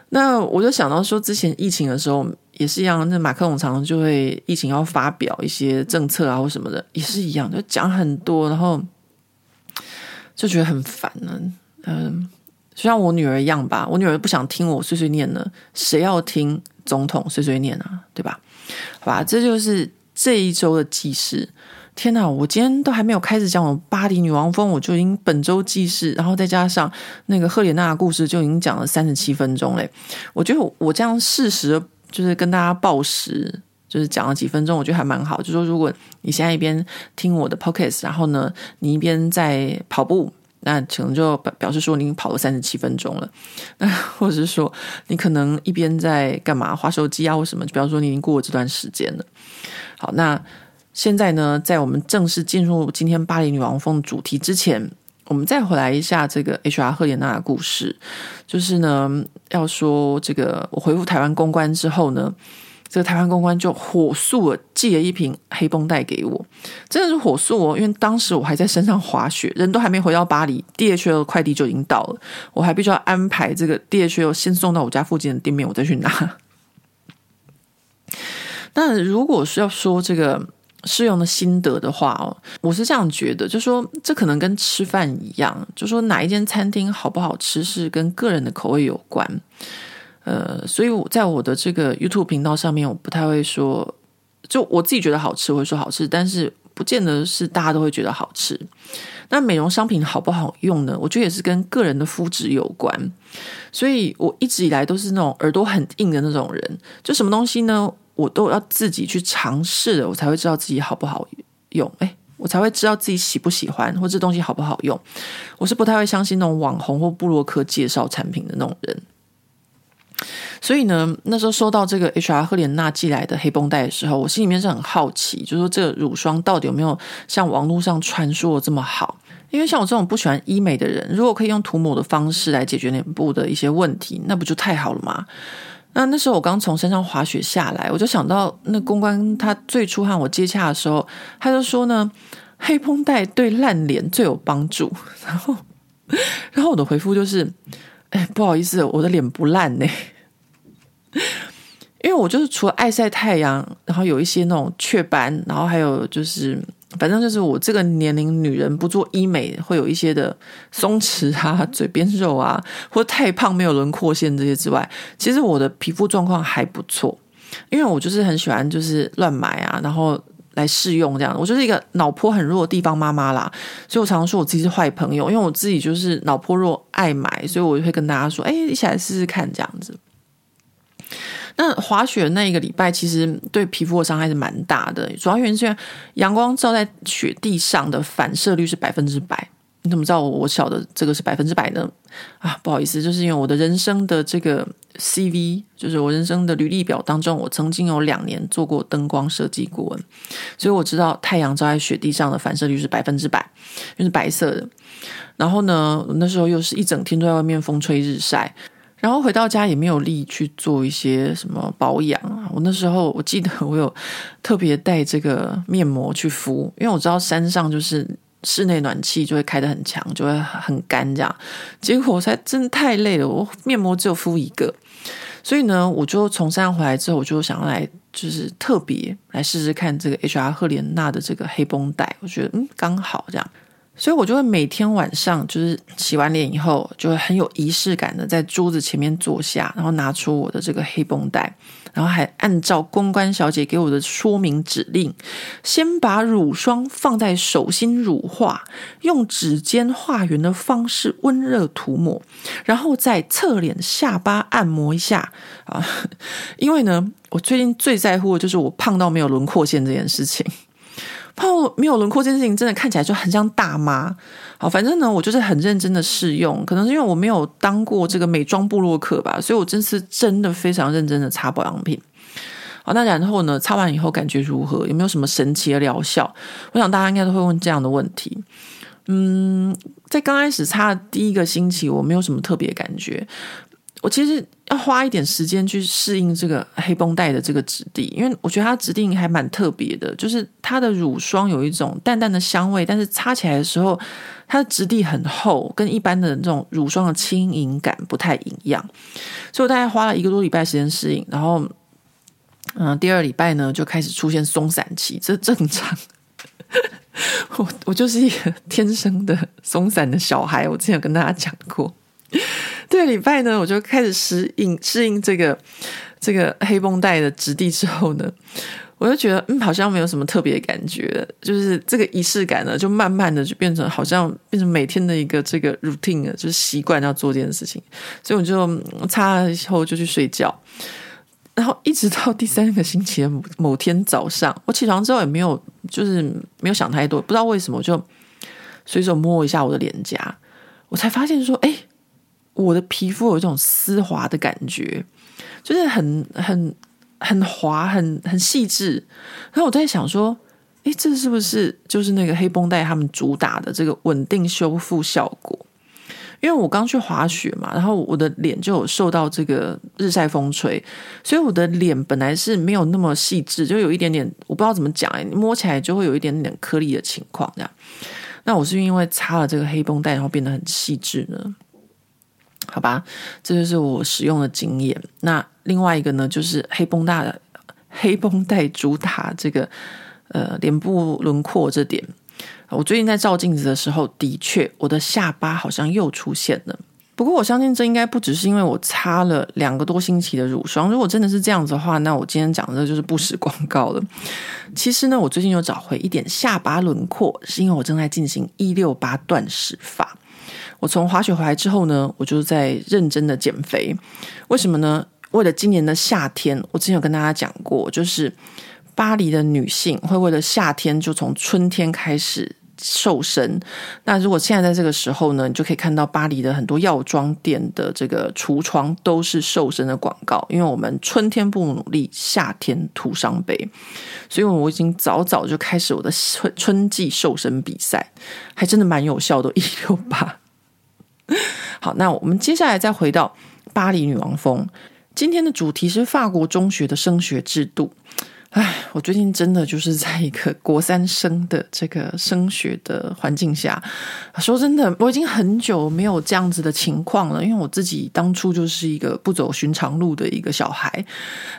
那我就想到说，之前疫情的时候也是一样，那马克龙常常就会疫情要发表一些政策啊或什么的，也是一样，就讲很多，然后就觉得很烦呢。嗯，就像我女儿一样吧，我女儿不想听我碎碎念呢，谁要听总统碎碎念啊？对吧？好吧，这就是这一周的记事。天哪！我今天都还没有开始讲我巴黎女王风，我就已经本周记事，然后再加上那个赫莲娜的故事，就已经讲了三十七分钟嘞。我觉得我这样适时就是跟大家报时，就是讲了几分钟，我觉得还蛮好。就说如果你现在一边听我的 podcast，然后呢，你一边在跑步，那可能就表表示说你已经跑了三十七分钟了。那 或者是说你可能一边在干嘛，划手机啊或什么，就比方说你已经过了这段时间了。好，那。现在呢，在我们正式进入今天巴黎女王风主题之前，我们再回来一下这个 HR 赫莲娜的故事。就是呢，要说这个我回复台湾公关之后呢，这个台湾公关就火速的寄了一瓶黑绷带给我，真的是火速哦，因为当时我还在山上滑雪，人都还没回到巴黎，DHL 快递就已经到了，我还必须要安排这个 DHL 先送到我家附近的店面，我再去拿。那如果是要说这个。试用的心得的话哦，我是这样觉得，就说这可能跟吃饭一样，就说哪一间餐厅好不好吃是跟个人的口味有关。呃，所以我在我的这个 YouTube 频道上面，我不太会说，就我自己觉得好吃，我会说好吃，但是不见得是大家都会觉得好吃。那美容商品好不好用呢？我觉得也是跟个人的肤质有关。所以我一直以来都是那种耳朵很硬的那种人，就什么东西呢？我都要自己去尝试的，我才会知道自己好不好用。诶，我才会知道自己喜不喜欢，或这东西好不好用。我是不太会相信那种网红或布洛克介绍产品的那种人。所以呢，那时候收到这个 HR 赫莲娜寄来的黑绷带的时候，我心里面是很好奇，就说这个乳霜到底有没有像网络上传说的这么好？因为像我这种不喜欢医美的人，如果可以用涂抹的方式来解决脸部的一些问题，那不就太好了吗？那那时候我刚从山上滑雪下来，我就想到那公关他最初和我接洽的时候，他就说呢，黑绷带对烂脸最有帮助。然后，然后我的回复就是，哎，不好意思，我的脸不烂呢，因为我就是除了爱晒太阳，然后有一些那种雀斑，然后还有就是反正就是我这个年龄女人不做医美会有一些的松弛啊、嘴边肉啊，或者太胖没有轮廓线这些之外，其实我的皮肤状况还不错，因为我就是很喜欢就是乱买啊，然后。来试用这样，我就是一个脑波很弱的地方妈妈啦，所以我常常说我自己是坏朋友，因为我自己就是脑波弱爱买，所以我就会跟大家说，哎，一起来试试看这样子。那滑雪那一个礼拜，其实对皮肤的伤害是蛮大的，主要原因是因为阳光照在雪地上的反射率是百分之百。你怎么知道我我晓得这个是百分之百呢？啊，不好意思，就是因为我的人生的这个 CV，就是我人生的履历表当中，我曾经有两年做过灯光设计顾问，所以我知道太阳照在雪地上的反射率是百分之百，就是白色的。然后呢，那时候又是一整天都在外面风吹日晒，然后回到家也没有力去做一些什么保养啊。我那时候我记得我有特别带这个面膜去敷，因为我知道山上就是。室内暖气就会开得很强，就会很干这样。结果我才真的太累了，我面膜只有敷一个，所以呢，我就从山上回来之后，我就想要来就是特别来试试看这个 HR 赫莲娜的这个黑绷带，我觉得嗯刚好这样，所以我就会每天晚上就是洗完脸以后，就会很有仪式感的在桌子前面坐下，然后拿出我的这个黑绷带。然后还按照公关小姐给我的说明指令，先把乳霜放在手心乳化，用指尖画圆的方式温热涂抹，然后再侧脸下巴按摩一下啊。因为呢，我最近最在乎的就是我胖到没有轮廓线这件事情。胖没有轮廓这件事情，真的看起来就很像大妈。好，反正呢，我就是很认真的试用，可能是因为我没有当过这个美妆部落客吧，所以我这次真的非常认真的擦保养品。好，那然后呢，擦完以后感觉如何？有没有什么神奇的疗效？我想大家应该都会问这样的问题。嗯，在刚开始擦的第一个星期，我没有什么特别感觉。我其实要花一点时间去适应这个黑绷带的这个质地，因为我觉得它质地还蛮特别的，就是它的乳霜有一种淡淡的香味，但是擦起来的时候，它的质地很厚，跟一般的这种乳霜的轻盈感不太一样。所以我大概花了一个多礼拜时间适应，然后，嗯，第二礼拜呢就开始出现松散期，这正常。我我就是一个天生的松散的小孩，我之前有跟大家讲过。这个礼拜呢，我就开始适应适应这个这个黑绷带的质地之后呢，我就觉得嗯，好像没有什么特别的感觉，就是这个仪式感呢，就慢慢的就变成好像变成每天的一个这个 routine，了就是习惯要做这件事情，所以我就擦了以后就去睡觉，然后一直到第三个星期的某天早上，我起床之后也没有就是没有想太多，不知道为什么就随手摸一下我的脸颊，我才发现说，哎。我的皮肤有一种丝滑的感觉，就是很很很滑，很很细致。然后我在想说，诶，这是不是就是那个黑绷带他们主打的这个稳定修复效果？因为我刚去滑雪嘛，然后我的脸就有受到这个日晒风吹，所以我的脸本来是没有那么细致，就有一点点我不知道怎么讲，诶，摸起来就会有一点点颗粒的情况这样。那我是因为擦了这个黑绷带，然后变得很细致呢？好吧，这就是我使用的经验。那另外一个呢，就是黑绷带的黑绷带主打这个呃脸部轮廓这点。我最近在照镜子的时候，的确我的下巴好像又出现了。不过我相信这应该不只是因为我擦了两个多星期的乳霜。如果真的是这样子的话，那我今天讲的就是不实广告了。其实呢，我最近又找回一点下巴轮廓，是因为我正在进行一六八断食法。我从滑雪回来之后呢，我就在认真的减肥。为什么呢？为了今年的夏天，我之前有跟大家讲过，就是巴黎的女性会为了夏天就从春天开始瘦身。那如果现在在这个时候呢，你就可以看到巴黎的很多药妆店的这个橱窗都是瘦身的广告。因为我们春天不努力，夏天徒伤悲。所以我已经早早就开始我的春春季瘦身比赛，还真的蛮有效的，一六八。好，那我们接下来再回到巴黎女王峰。今天的主题是法国中学的升学制度。唉，我最近真的就是在一个国三生的这个升学的环境下，说真的，我已经很久没有这样子的情况了。因为我自己当初就是一个不走寻常路的一个小孩，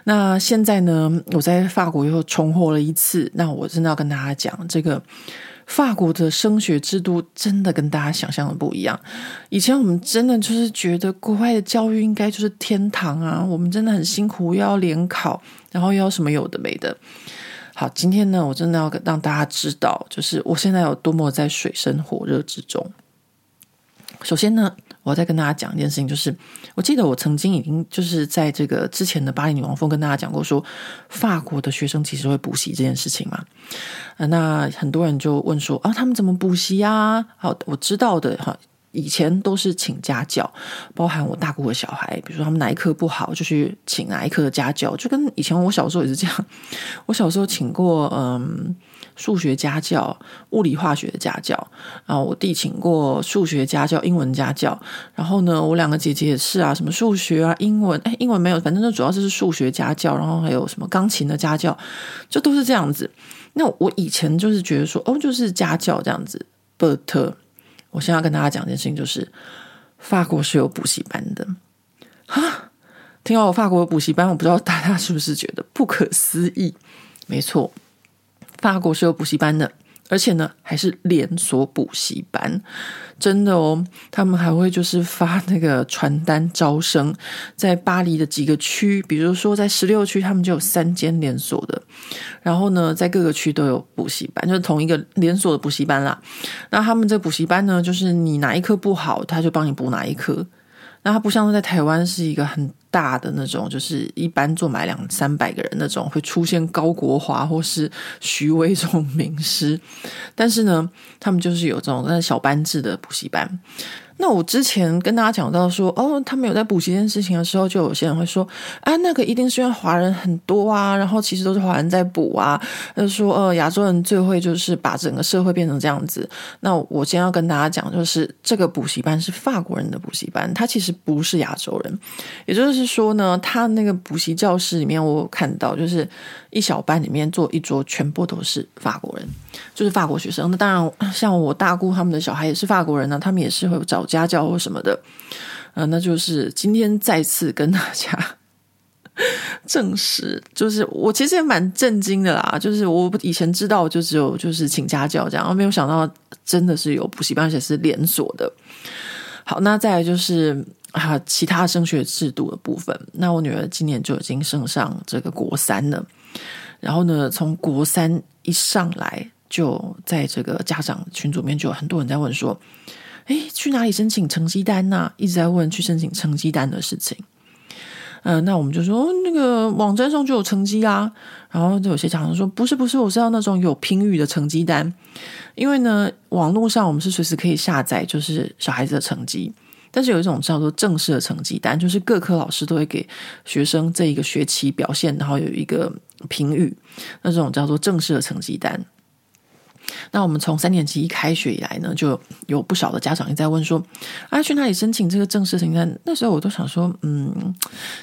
那现在呢，我在法国又重活了一次。那我真的要跟大家讲这个。法国的升学制度真的跟大家想象的不一样。以前我们真的就是觉得国外的教育应该就是天堂啊，我们真的很辛苦，又要联考，然后又要什么有的没的。好，今天呢，我真的要让大家知道，就是我现在有多么在水深火热之中。首先呢。我再跟大家讲一件事情，就是我记得我曾经已经就是在这个之前的巴黎女王峰跟大家讲过说，法国的学生其实会补习这件事情嘛。那很多人就问说啊，他们怎么补习呀？好，我知道的哈，以前都是请家教，包含我大姑的小孩，比如说他们哪一科不好，就去请哪一科的家教，就跟以前我小时候也是这样。我小时候请过嗯。数学家教、物理化学的家教，然后我弟请过数学家教、英文家教，然后呢，我两个姐姐也是啊，什么数学啊、英文，哎，英文没有，反正就主要就是数学家教，然后还有什么钢琴的家教，就都是这样子。那我以前就是觉得说，哦，就是家教这样子，but 我现在要跟大家讲一件事情，就是法国是有补习班的哈，听到我法国有补习班，我不知道大家是不是觉得不可思议？没错。法国是有补习班的，而且呢，还是连锁补习班，真的哦。他们还会就是发那个传单招生，在巴黎的几个区，比如说在十六区，他们就有三间连锁的。然后呢，在各个区都有补习班，就是同一个连锁的补习班啦。那他们这补习班呢，就是你哪一科不好，他就帮你补哪一科。那它不像在台湾是一个很大的那种，就是一般坐满两三百个人那种，会出现高国华或是徐威这种名师。但是呢，他们就是有这种那小班制的补习班。那我之前跟大家讲到说，哦，他们有在补习这件事情的时候，就有些人会说，啊，那个一定是因为华人很多啊，然后其实都是华人在补啊，就说，呃，亚洲人最会就是把整个社会变成这样子。那我先要跟大家讲，就是这个补习班是法国人的补习班，他其实不是亚洲人，也就是说呢，他那个补习教室里面，我有看到就是一小班里面坐一桌，全部都是法国人，就是法国学生。那当然，像我大姑他们的小孩也是法国人呢，他们也是会找。家教或什么的，呃，那就是今天再次跟大家 证实，就是我其实也蛮震惊的啦。就是我以前知道就只有就是请家教这样，没有想到真的是有补习班，而且是连锁的。好，那再来就是啊，其他升学制度的部分。那我女儿今年就已经升上这个国三了，然后呢，从国三一上来，就在这个家长群组面就有很多人在问说。哎，去哪里申请成绩单呐、一直在问去申请成绩单的事情。嗯、那我们就说那个网站上就有成绩啊。然后就有些家长说不是不是，我是要那种有评语的成绩单。因为呢，网络上我们是随时可以下载，就是小孩子的成绩。但是有一种叫做正式的成绩单，就是各科老师都会给学生这一个学期表现，然后有一个评语。那这种叫做正式的成绩单。那我们从三年级一开学以来呢，就有不少的家长也在问说：“啊，去哪里申请这个正式成绩单？”那时候我都想说：“嗯，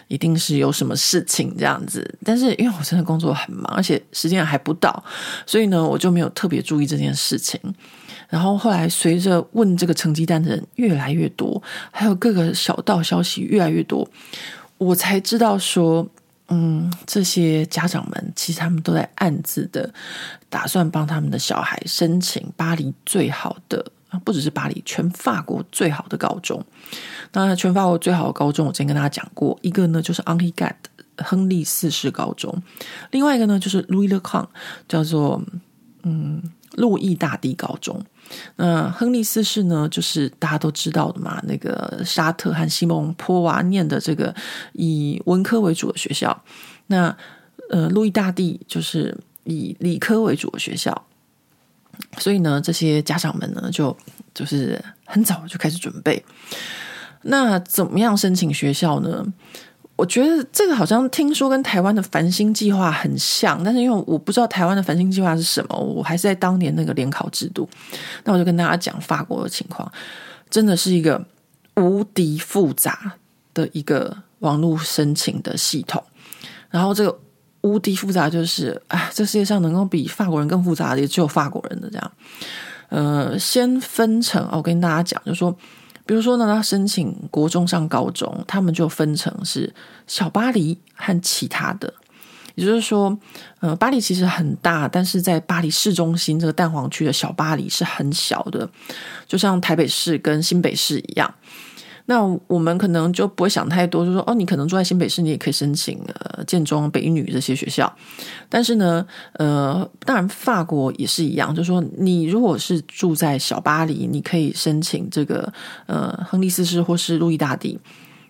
一定是有什么事情这样子。”但是因为我真的工作很忙，而且时间还不到，所以呢，我就没有特别注意这件事情。然后后来随着问这个成绩单的人越来越多，还有各个小道消息越来越多，我才知道说。嗯，这些家长们其实他们都在暗自的打算帮他们的小孩申请巴黎最好的，不只是巴黎，全法国最好的高中。那全法国最好的高中，我之前跟大家讲过，一个呢就是 Henri IV 亨利四世高中，另外一个呢就是 Louis le Grand，叫做嗯路易大帝高中。那亨利四世呢，就是大家都知道的嘛，那个沙特和西蒙波娃念的这个以文科为主的学校。那呃，路易大帝就是以理科为主的学校。所以呢，这些家长们呢，就就是很早就开始准备。那怎么样申请学校呢？我觉得这个好像听说跟台湾的繁星计划很像，但是因为我不知道台湾的繁星计划是什么，我还是在当年那个联考制度。那我就跟大家讲法国的情况，真的是一个无敌复杂的一个网络申请的系统。然后这个无敌复杂，就是啊，这世界上能够比法国人更复杂的也只有法国人的这样。呃，先分成，我跟大家讲，就是说，比如说呢，他申请国中上高中，他们就分成是小巴黎和其他的。也就是说，呃，巴黎其实很大，但是在巴黎市中心这个蛋黄区的小巴黎是很小的，就像台北市跟新北市一样。那我们可能就不会想太多，就说哦，你可能住在新北市，你也可以申请呃建中、北女这些学校。但是呢，呃，当然法国也是一样，就是说你如果是住在小巴黎，你可以申请这个呃亨利四世或是路易大帝。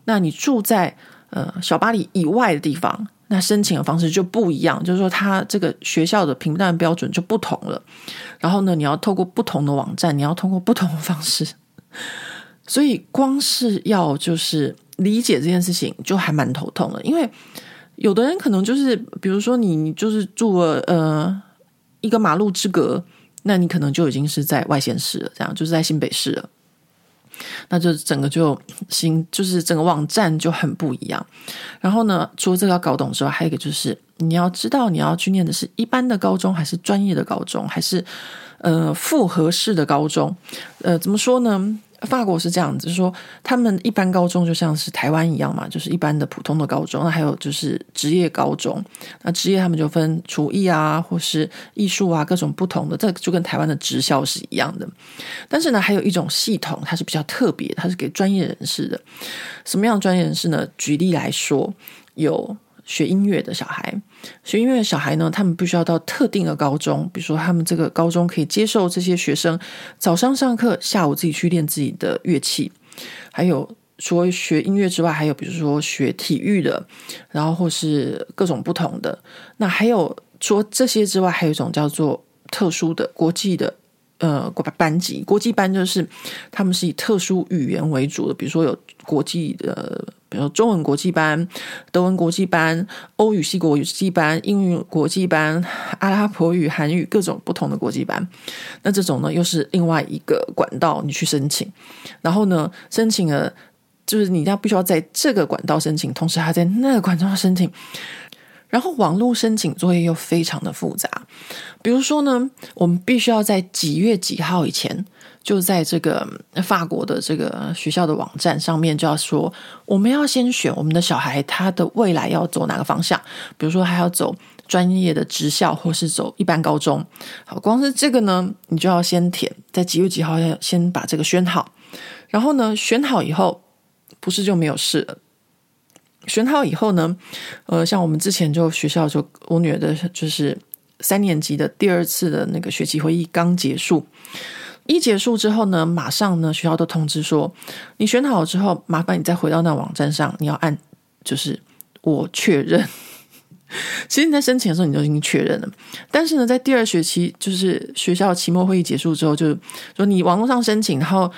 那你住在呃小巴黎以外的地方。那申请的方式就不一样，就是说，它这个学校的评断标准就不同了。然后呢，你要透过不同的网站，你要通过不同的方式。所以，光是要就是理解这件事情，就还蛮头痛的。因为有的人可能就是，比如说你，你就是住了呃一个马路之隔，那你可能就已经是在外县市了，这样就是在新北市了。那就整个就行，就是整个网站就很不一样。然后呢，除了这个要搞懂之外，还有一个就是你要知道你要去念的是一般的高中，还是专业的高中，还是呃复合式的高中？呃，怎么说呢？法国是这样子，就说他们一般高中就像是台湾一样嘛，就是一般的普通的高中。那还有就是职业高中，那职业他们就分厨艺啊，或是艺术啊，各种不同的。这就跟台湾的职校是一样的。但是呢，还有一种系统，它是比较特别，它是给专业人士的。什么样的专业人士呢？举例来说，有。学音乐的小孩，学音乐的小孩呢，他们必须要到特定的高中，比如说他们这个高中可以接受这些学生早上上课，下午自己去练自己的乐器。还有除了学音乐之外，还有比如说学体育的，然后或是各种不同的。那还有除了这些之外，还有一种叫做特殊的国际的。呃，班级国际班就是他们是以特殊语言为主的，比如说有国际的，比如中文国际班、德文国际班、欧语系国际班、英语国际班、阿拉伯语、韩语各种不同的国际班。那这种呢，又是另外一个管道，你去申请，然后呢，申请了就是你要必须要在这个管道申请，同时还在那个管道申请。然后网络申请作业又非常的复杂，比如说呢，我们必须要在几月几号以前，就在这个法国的这个学校的网站上面就要说，我们要先选我们的小孩他的未来要走哪个方向，比如说还要走专业的职校，或是走一般高中。好，光是这个呢，你就要先填，在几月几号要先把这个选好，然后呢，选好以后，不是就没有事了。选好以后呢，呃，像我们之前就学校就我女儿的就是三年级的第二次的那个学期会议刚结束，一结束之后呢，马上呢学校都通知说，你选好了之后，麻烦你再回到那网站上，你要按就是我确认。其实你在申请的时候你就已经确认了，但是呢，在第二学期就是学校期末会议结束之后，就说你网络上申请，然后。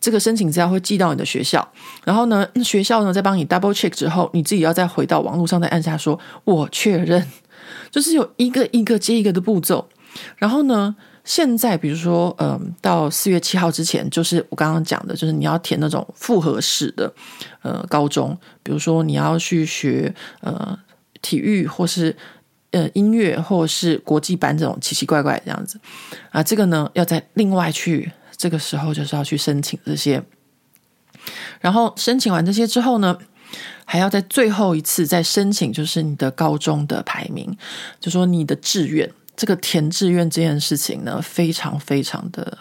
这个申请资料会寄到你的学校，然后呢，学校呢再帮你 double check 之后，你自己要再回到网络上再按下说“我确认”，就是有一个一个接一个的步骤。然后呢，现在比如说，嗯、到四月七号之前，就是我刚刚讲的，就是你要填那种复合式的呃高中，比如说你要去学呃体育或是呃音乐或是国际班这种奇奇怪怪这样子啊，这个呢要在另外去。这个时候就是要去申请这些，然后申请完这些之后呢，还要在最后一次再申请，就是你的高中的排名，就说你的志愿，这个填志愿这件事情呢，非常非常的，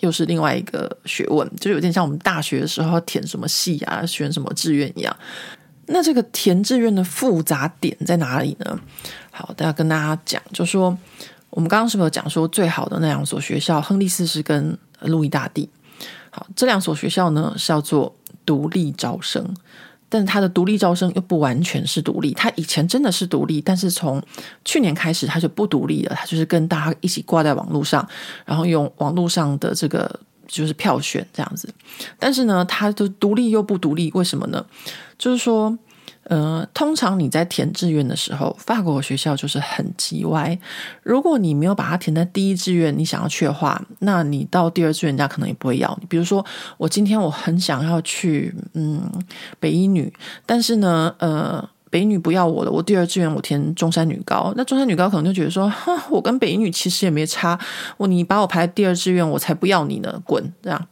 又是另外一个学问，就有点像我们大学的时候要填什么系啊，选什么志愿一样。那这个填志愿的复杂点在哪里呢？好，大家跟大家讲，就说我们刚刚是不是有讲说最好的那两所学校，亨利四世跟路易大帝，好，这两所学校呢是叫做独立招生，但他的独立招生又不完全是独立，他以前真的是独立，但是从去年开始他就不独立了，他就是跟大家一起挂在网络上，然后用网络上的这个就是票选这样子，但是呢，他就独立又不独立，为什么呢？就是说。呃，通常你在填志愿的时候，法国学校就是很机歪。如果你没有把它填在第一志愿，你想要去的话，那你到第二志愿，人家可能也不会要你。比如说，我今天我很想要去，嗯，北一女，但是呢，呃，北女不要我了，我第二志愿我填中山女高，那中山女高可能就觉得说，哈，我跟北女其实也没差，我你把我排第二志愿，我才不要你呢，滚这样。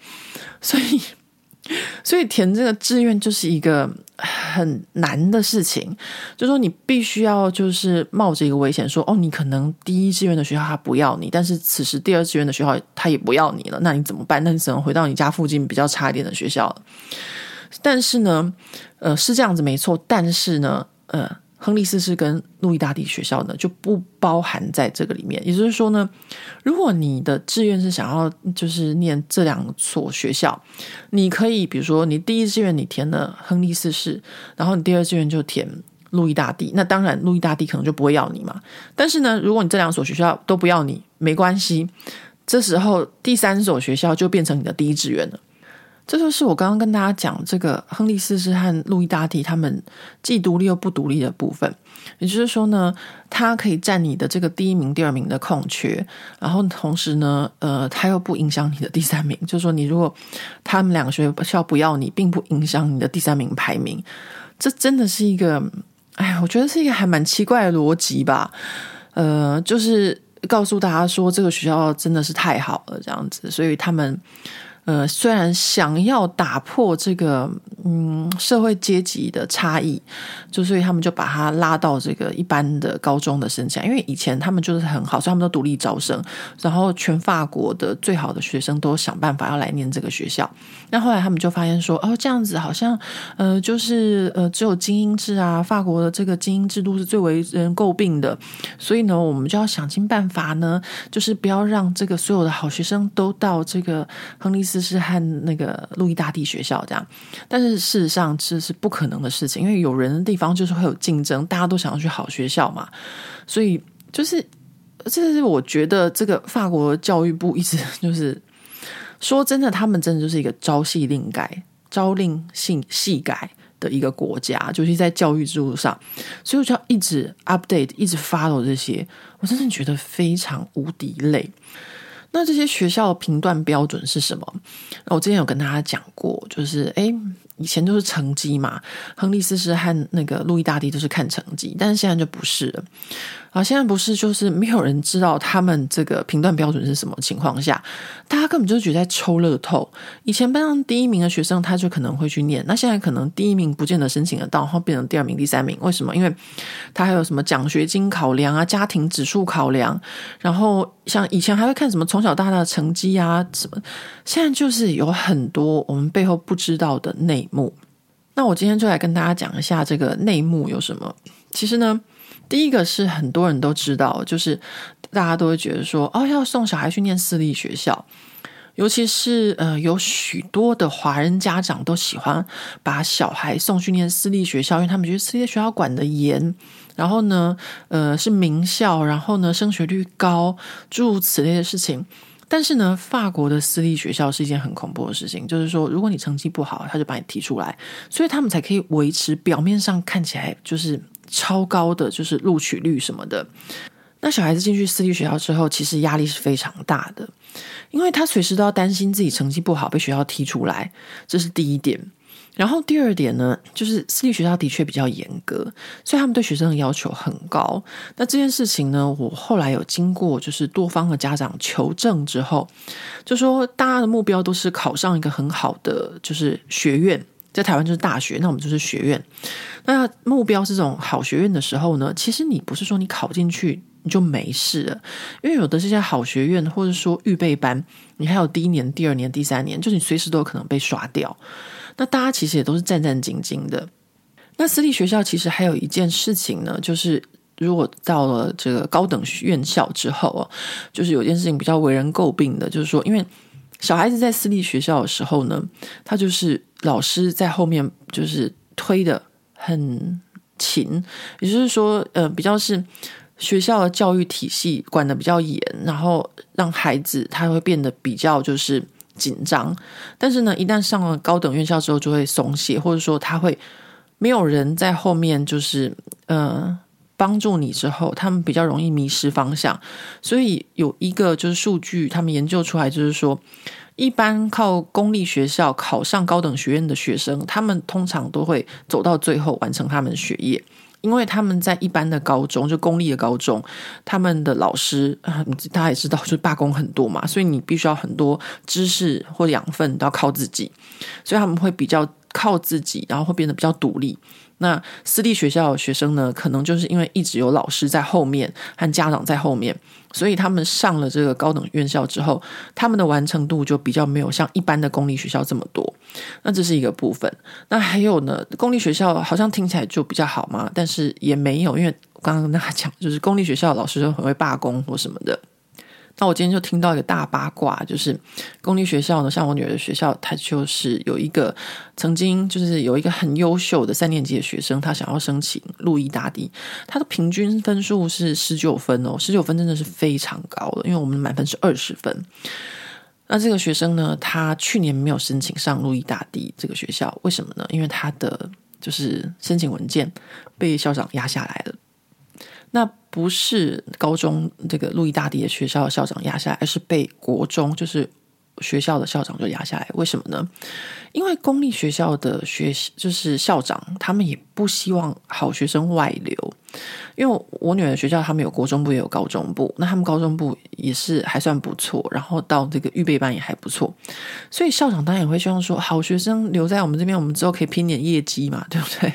所以，所以填这个志愿就是一个很难的事情，就说你必须要就是冒着一个危险，说哦，你可能第一志愿的学校他不要你，但是此时第二志愿的学校他也不要你了，那你怎么办？那你只能回到你家附近比较差一点的学校了。但是呢，呃，是这样子没错。但是呢，呃，亨利四世跟路易大帝学校呢就不包含在这个里面。也就是说呢，如果你的志愿是想要就是念这两所学校，你可以比如说你第一志愿你填了亨利四世，然后你第二志愿就填路易大帝。那当然，路易大帝可能就不会要你嘛。但是呢，如果你这两所学校都不要你，没关系。这时候第三所学校就变成你的第一志愿了。这就是我刚刚跟大家讲这个亨利四世和路易大帝他们既独立又不独立的部分，也就是说呢，他可以占你的这个第一名、第二名的空缺，然后同时呢，呃，他又不影响你的第三名。就是说，你如果他们两个学校不要你，并不影响你的第三名排名。这真的是一个，哎，我觉得是一个还蛮奇怪的逻辑吧。呃，就是告诉大家说，这个学校真的是太好了，这样子，所以他们。呃，虽然想要打破这个嗯社会阶级的差异，就所以他们就把他拉到这个一般的高中的生下，因为以前他们就是很好，所以他们都独立招生，然后全法国的最好的学生都想办法要来念这个学校。那后来他们就发现说，哦，这样子好像呃就是呃只有精英制啊，法国的这个精英制度是最为人诟病的，所以呢，我们就要想尽办法呢，就是不要让这个所有的好学生都到这个亨利斯。是和那个路易大帝学校这样，但是事实上这是不可能的事情，因为有人的地方就是会有竞争，大家都想要去好学校嘛，所以就是这是我觉得这个法国教育部一直 就是说真的，他们真的就是一个朝令改、朝令夕夕改的一个国家，就是在教育制度上，所以我就要一直 update，一直 follow 这些，我真的觉得非常无敌累。那这些学校评断标准是什么？那我之前有跟大家讲过，就是诶以前都是成绩嘛，亨利四世和那个路易大帝都是看成绩，但是现在就不是了。啊，现在不是就是没有人知道他们这个评断标准是什么情况下，大家根本就觉得在抽乐透。以前班上第一名的学生，他就可能会去念，那现在可能第一名不见得申请得到，然后变成第二名、第三名。为什么？因为他还有什么奖学金考量啊、家庭指数考量，然后像以前还会看什么从小到大的成绩啊什么，现在就是有很多我们背后不知道的内幕。那我今天就来跟大家讲一下这个内幕有什么。其实呢。第一个是很多人都知道，就是大家都会觉得说，哦，要送小孩去念私立学校，尤其是呃，有许多的华人家长都喜欢把小孩送去念私立学校，因为他们觉得私立学校管得严，然后呢，呃，是名校，然后呢，升学率高，诸如此类的事情。但是呢，法国的私立学校是一件很恐怖的事情，就是说，如果你成绩不好，他就把你踢出来，所以他们才可以维持表面上看起来就是。超高的就是录取率什么的，那小孩子进去私立学校之后，其实压力是非常大的，因为他随时都要担心自己成绩不好被学校踢出来，这是第一点。然后第二点呢，就是私立学校的确比较严格，所以他们对学生的要求很高。那这件事情呢，我后来有经过就是多方的家长求证之后，就说大家的目标都是考上一个很好的就是学院。在台湾就是大学，那我们就是学院。那目标是这种好学院的时候呢，其实你不是说你考进去你就没事了，因为有的这些好学院或者说预备班，你还有第一年、第二年、第三年，就是你随时都有可能被刷掉。那大家其实也都是战战兢兢的。那私立学校其实还有一件事情呢，就是如果到了这个高等院校之后啊，就是有件事情比较为人诟病的，就是说因为。小孩子在私立学校的时候呢，他就是老师在后面就是推的很勤，也就是说，呃，比较是学校的教育体系管得比较严，然后让孩子他会变得比较就是紧张。但是呢，一旦上了高等院校之后，就会松懈，或者说他会没有人在后面就是呃帮助你之后，他们比较容易迷失方向。所以有一个就是数据，他们研究出来就是说。一般靠公立学校考上高等学院的学生，他们通常都会走到最后完成他们的学业。因为他们在一般的高中，就公立的高中，他们的老师啊，大家也知道，就是罢工很多嘛，所以你必须要很多知识或养分都要靠自己，所以他们会比较靠自己，然后会变得比较独立。那私立学校学生呢，可能就是因为一直有老师在后面和家长在后面，所以他们上了这个高等院校之后，他们的完成度就比较没有像一般的公立学校这么多。那这是一个部分。那还有呢，公立学校好像听起来就比较好嘛，但是也没有，因为刚刚跟大家讲，就是公立学校老师都很会罢工或什么的。那我今天就听到一个大八卦，就是公立学校呢，像我女儿的学校，她就是有一个曾经就是有一个很优秀的三年级的学生，他想要申请路易大帝，他的平均分数是十九分哦，十九分真的是非常高的，因为我们满分是二十分。那这个学生呢，他去年没有申请上路易大帝这个学校，为什么呢？因为他的就是申请文件被校长压下来了。那不是高中这个路易大地的学校的校长压下来，而是被国中就是学校的校长就压下来。为什么呢？因为公立学校的学就是校长，他们也不希望好学生外流。因为我女儿学校，他们有国中部也有高中部，那他们高中部也是还算不错，然后到这个预备班也还不错，所以校长当然也会希望说，好学生留在我们这边，我们之后可以拼点业绩嘛，对不对？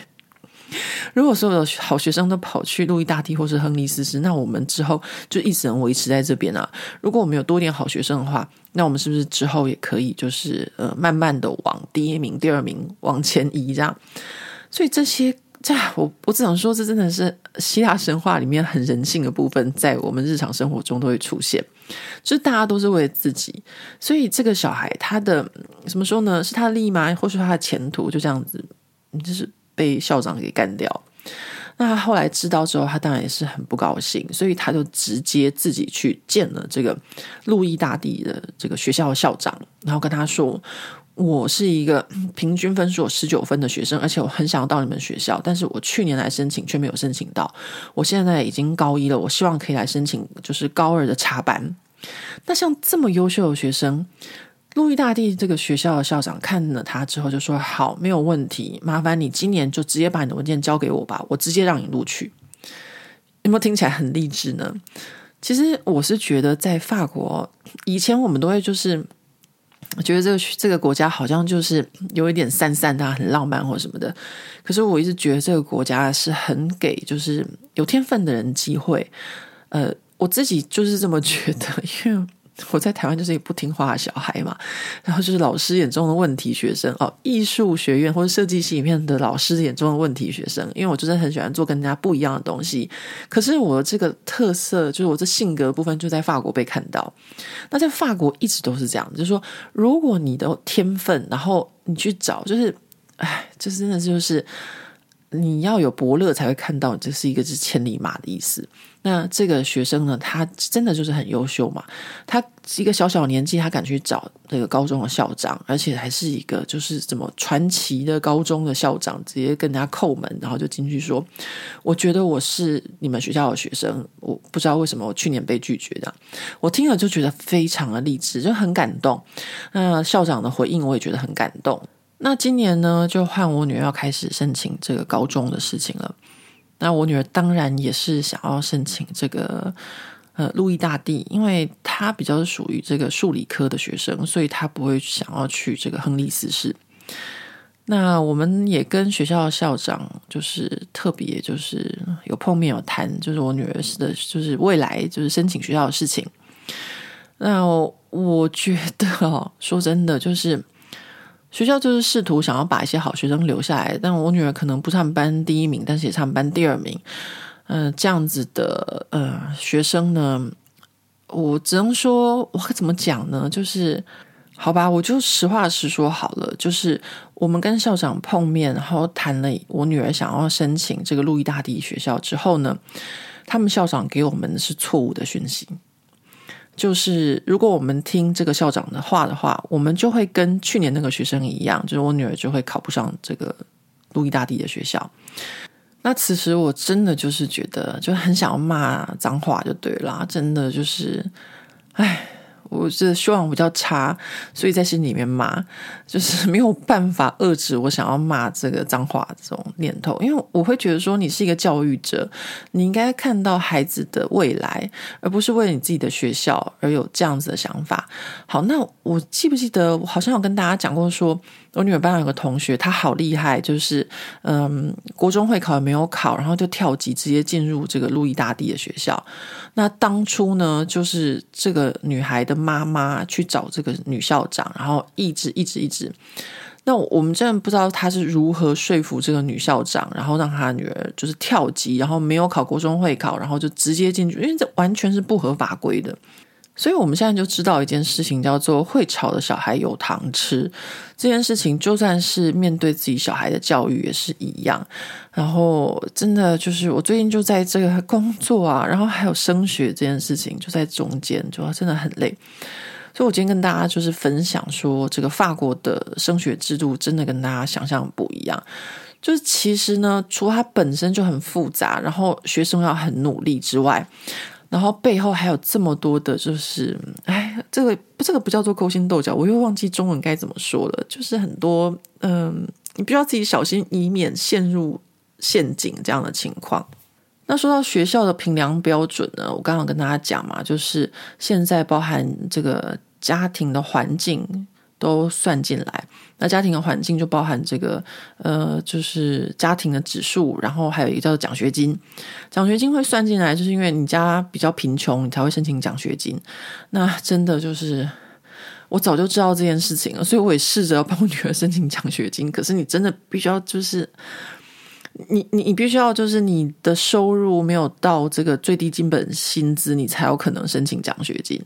如果所有的好学生都跑去路易大帝或是亨利斯斯，那我们之后就一直能维持在这边啊。如果我们有多点好学生的话，那我们是不是之后也可以就是呃慢慢的往第一名、第二名往前移这样？所以这些这我我只想说，这真的是希腊神话里面很人性的部分，在我们日常生活中都会出现。就是大家都是为了自己，所以这个小孩他的怎么说呢？是他的利益吗？或是他的前途就这样子，就是。被校长给干掉，那他后来知道之后，他当然也是很不高兴，所以他就直接自己去见了这个陆医大帝的这个学校的校长，然后跟他说：“我是一个平均分数十九分的学生，而且我很想要到你们学校，但是我去年来申请却没有申请到，我现在已经高一了，我希望可以来申请，就是高二的插班。那像这么优秀的学生。”路易大帝这个学校的校长看了他之后就说：“好，没有问题，麻烦你今年就直接把你的文件交给我吧，我直接让你录取。”有没有听起来很励志呢？其实我是觉得，在法国以前我们都会就是觉得这个这个国家好像就是有一点散散的、很浪漫或什么的。可是我一直觉得这个国家是很给就是有天分的人机会。呃，我自己就是这么觉得，因为。我在台湾就是一个不听话的小孩嘛，然后就是老师眼中的问题学生哦，艺术学院或者设计系里面的老师眼中的问题学生，因为我就是很喜欢做跟人家不一样的东西。可是我这个特色，就是我这性格部分，就在法国被看到。那在法国一直都是这样，就是说，如果你的天分，然后你去找，就是，哎，这真的就是。你要有伯乐才会看到，这是一个是千里马的意思。那这个学生呢，他真的就是很优秀嘛。他一个小小年纪，他敢去找那个高中的校长，而且还是一个就是怎么传奇的高中的校长，直接跟人家叩门，然后就进去说：“我觉得我是你们学校的学生，我不知道为什么我去年被拒绝的。”我听了就觉得非常的励志，就很感动。那校长的回应我也觉得很感动。那今年呢，就换我女儿要开始申请这个高中的事情了。那我女儿当然也是想要申请这个呃路易大地，因为她比较属于这个数理科的学生，所以她不会想要去这个亨利斯市。那我们也跟学校的校长就是特别就是有碰面有谈，就是我女儿的，就是未来就是申请学校的事情。那我，我觉得哦，说真的就是。学校就是试图想要把一些好学生留下来，但我女儿可能不是他们班第一名，但是也是他们班第二名。嗯、呃，这样子的呃学生呢，我只能说，我该怎么讲呢？就是好吧，我就实话实说好了。就是我们跟校长碰面，然后谈了我女儿想要申请这个路易大帝学校之后呢，他们校长给我们是错误的讯息。就是如果我们听这个校长的话的话，我们就会跟去年那个学生一样，就是我女儿就会考不上这个路易大帝的学校。那此时我真的就是觉得，就很想要骂脏话就对啦，真的就是，唉，我这修养比较差，所以在心里面骂，就是没有办法遏制我想要骂这个脏话这种念头。因为我会觉得说，你是一个教育者，你应该看到孩子的未来，而不是为了你自己的学校而有这样子的想法。好，那我记不记得我好像有跟大家讲过说，说我女儿班上有个同学，她好厉害，就是嗯，国中会考也没有考，然后就跳级直接进入这个路易大帝的学校。那当初呢，就是这个女孩的妈妈去找这个女校长，然后一直一直一直。那我们真的不知道她是如何说服这个女校长，然后让她女儿就是跳级，然后没有考国中会考，然后就直接进去，因为这完全是不合法规的。所以我们现在就知道一件事情，叫做会吵的小孩有糖吃。这件事情就算是面对自己小孩的教育也是一样。然后真的就是我最近就在这个工作啊，然后还有升学这件事情就在中间，就真的很累。所以我今天跟大家就是分享说，这个法国的升学制度真的跟大家想象不一样。就是其实呢，除了它本身就很复杂，然后学生要很努力之外。然后背后还有这么多的，就是哎，这个这个不叫做勾心斗角，我又忘记中文该怎么说了。就是很多，嗯，你必须要自己小心，以免陷入陷阱这样的情况。那说到学校的评量标准呢，我刚刚跟大家讲嘛，就是现在包含这个家庭的环境。都算进来，那家庭的环境就包含这个，呃，就是家庭的指数，然后还有一个叫做奖学金，奖学金会算进来，就是因为你家比较贫穷，你才会申请奖学金。那真的就是，我早就知道这件事情了，所以我也试着要帮我女儿申请奖学金。可是你真的必须要就是。你你你必须要就是你的收入没有到这个最低基本薪资，你才有可能申请奖学金。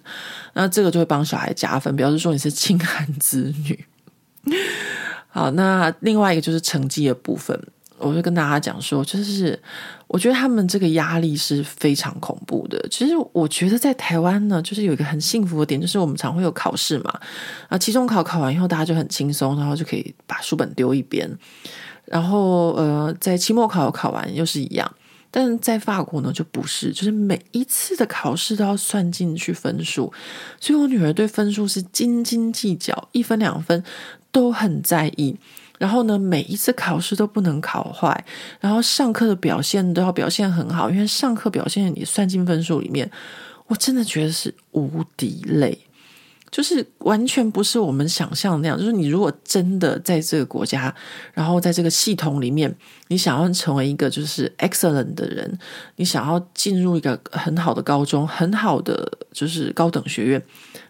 那这个就会帮小孩加分，表示说你是清寒子女。好，那另外一个就是成绩的部分，我就跟大家讲说，就是我觉得他们这个压力是非常恐怖的。其实我觉得在台湾呢，就是有一个很幸福的点，就是我们常会有考试嘛，啊，期中考考完以后，大家就很轻松，然后就可以把书本丢一边。然后，呃，在期末考考完又是一样，但在法国呢就不是，就是每一次的考试都要算进去分数，所以我女儿对分数是斤斤计较，一分两分都很在意。然后呢，每一次考试都不能考坏，然后上课的表现都要表现很好，因为上课表现你算进分数里面，我真的觉得是无敌累。就是完全不是我们想象那样。就是你如果真的在这个国家，然后在这个系统里面，你想要成为一个就是 excellent 的人，你想要进入一个很好的高中、很好的就是高等学院，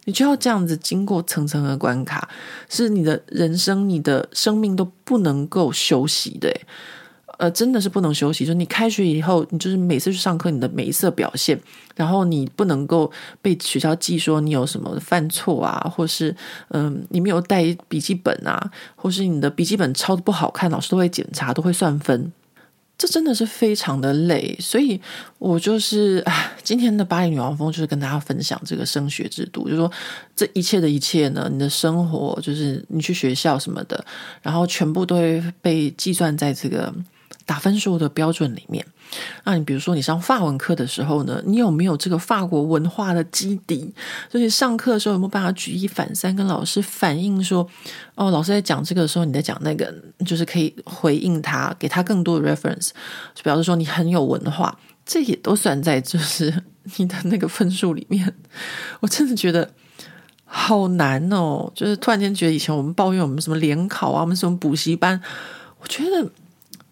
你就要这样子经过层层的关卡，是你的人生、你的生命都不能够休息的。呃，真的是不能休息。就你开学以后，你就是每次去上课，你的每一次表现，然后你不能够被学校记说你有什么犯错啊，或是嗯、你没有带笔记本啊，或是你的笔记本抄得不好看，老师都会检查，都会算分。这真的是非常的累。所以我就是啊，今天的巴黎女王风就是跟大家分享这个升学制度，就是说这一切的一切呢，你的生活就是你去学校什么的，然后全部都会被计算在这个。打分数的标准里面，那你比如说你上法文课的时候呢，你有没有这个法国文化的基底？所以上课的时候有没有办法举一反三，跟老师反映说，哦，老师在讲这个的时候，你在讲那个，就是可以回应他，给他更多的 reference，就表示说你很有文化，这也都算在就是 你的那个分数里面。我真的觉得好难哦，就是突然间觉得以前我们抱怨我们什么联考啊，我们什么补习班，我觉得。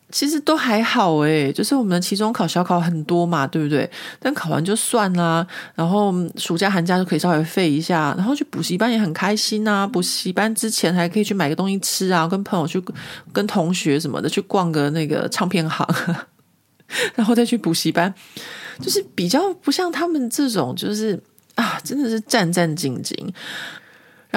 其实都还好诶，就是我们的期中考、小考很多嘛，对不对？但考完就算啦，然后暑假、寒假就可以稍微废一下，然后去补习班也很开心啊。补习班之前还可以去买个东西吃啊，跟朋友去、跟同学什么的去逛个那个唱片行，然后再去补习班，就是比较不像他们这种，就是啊，真的是战战兢兢。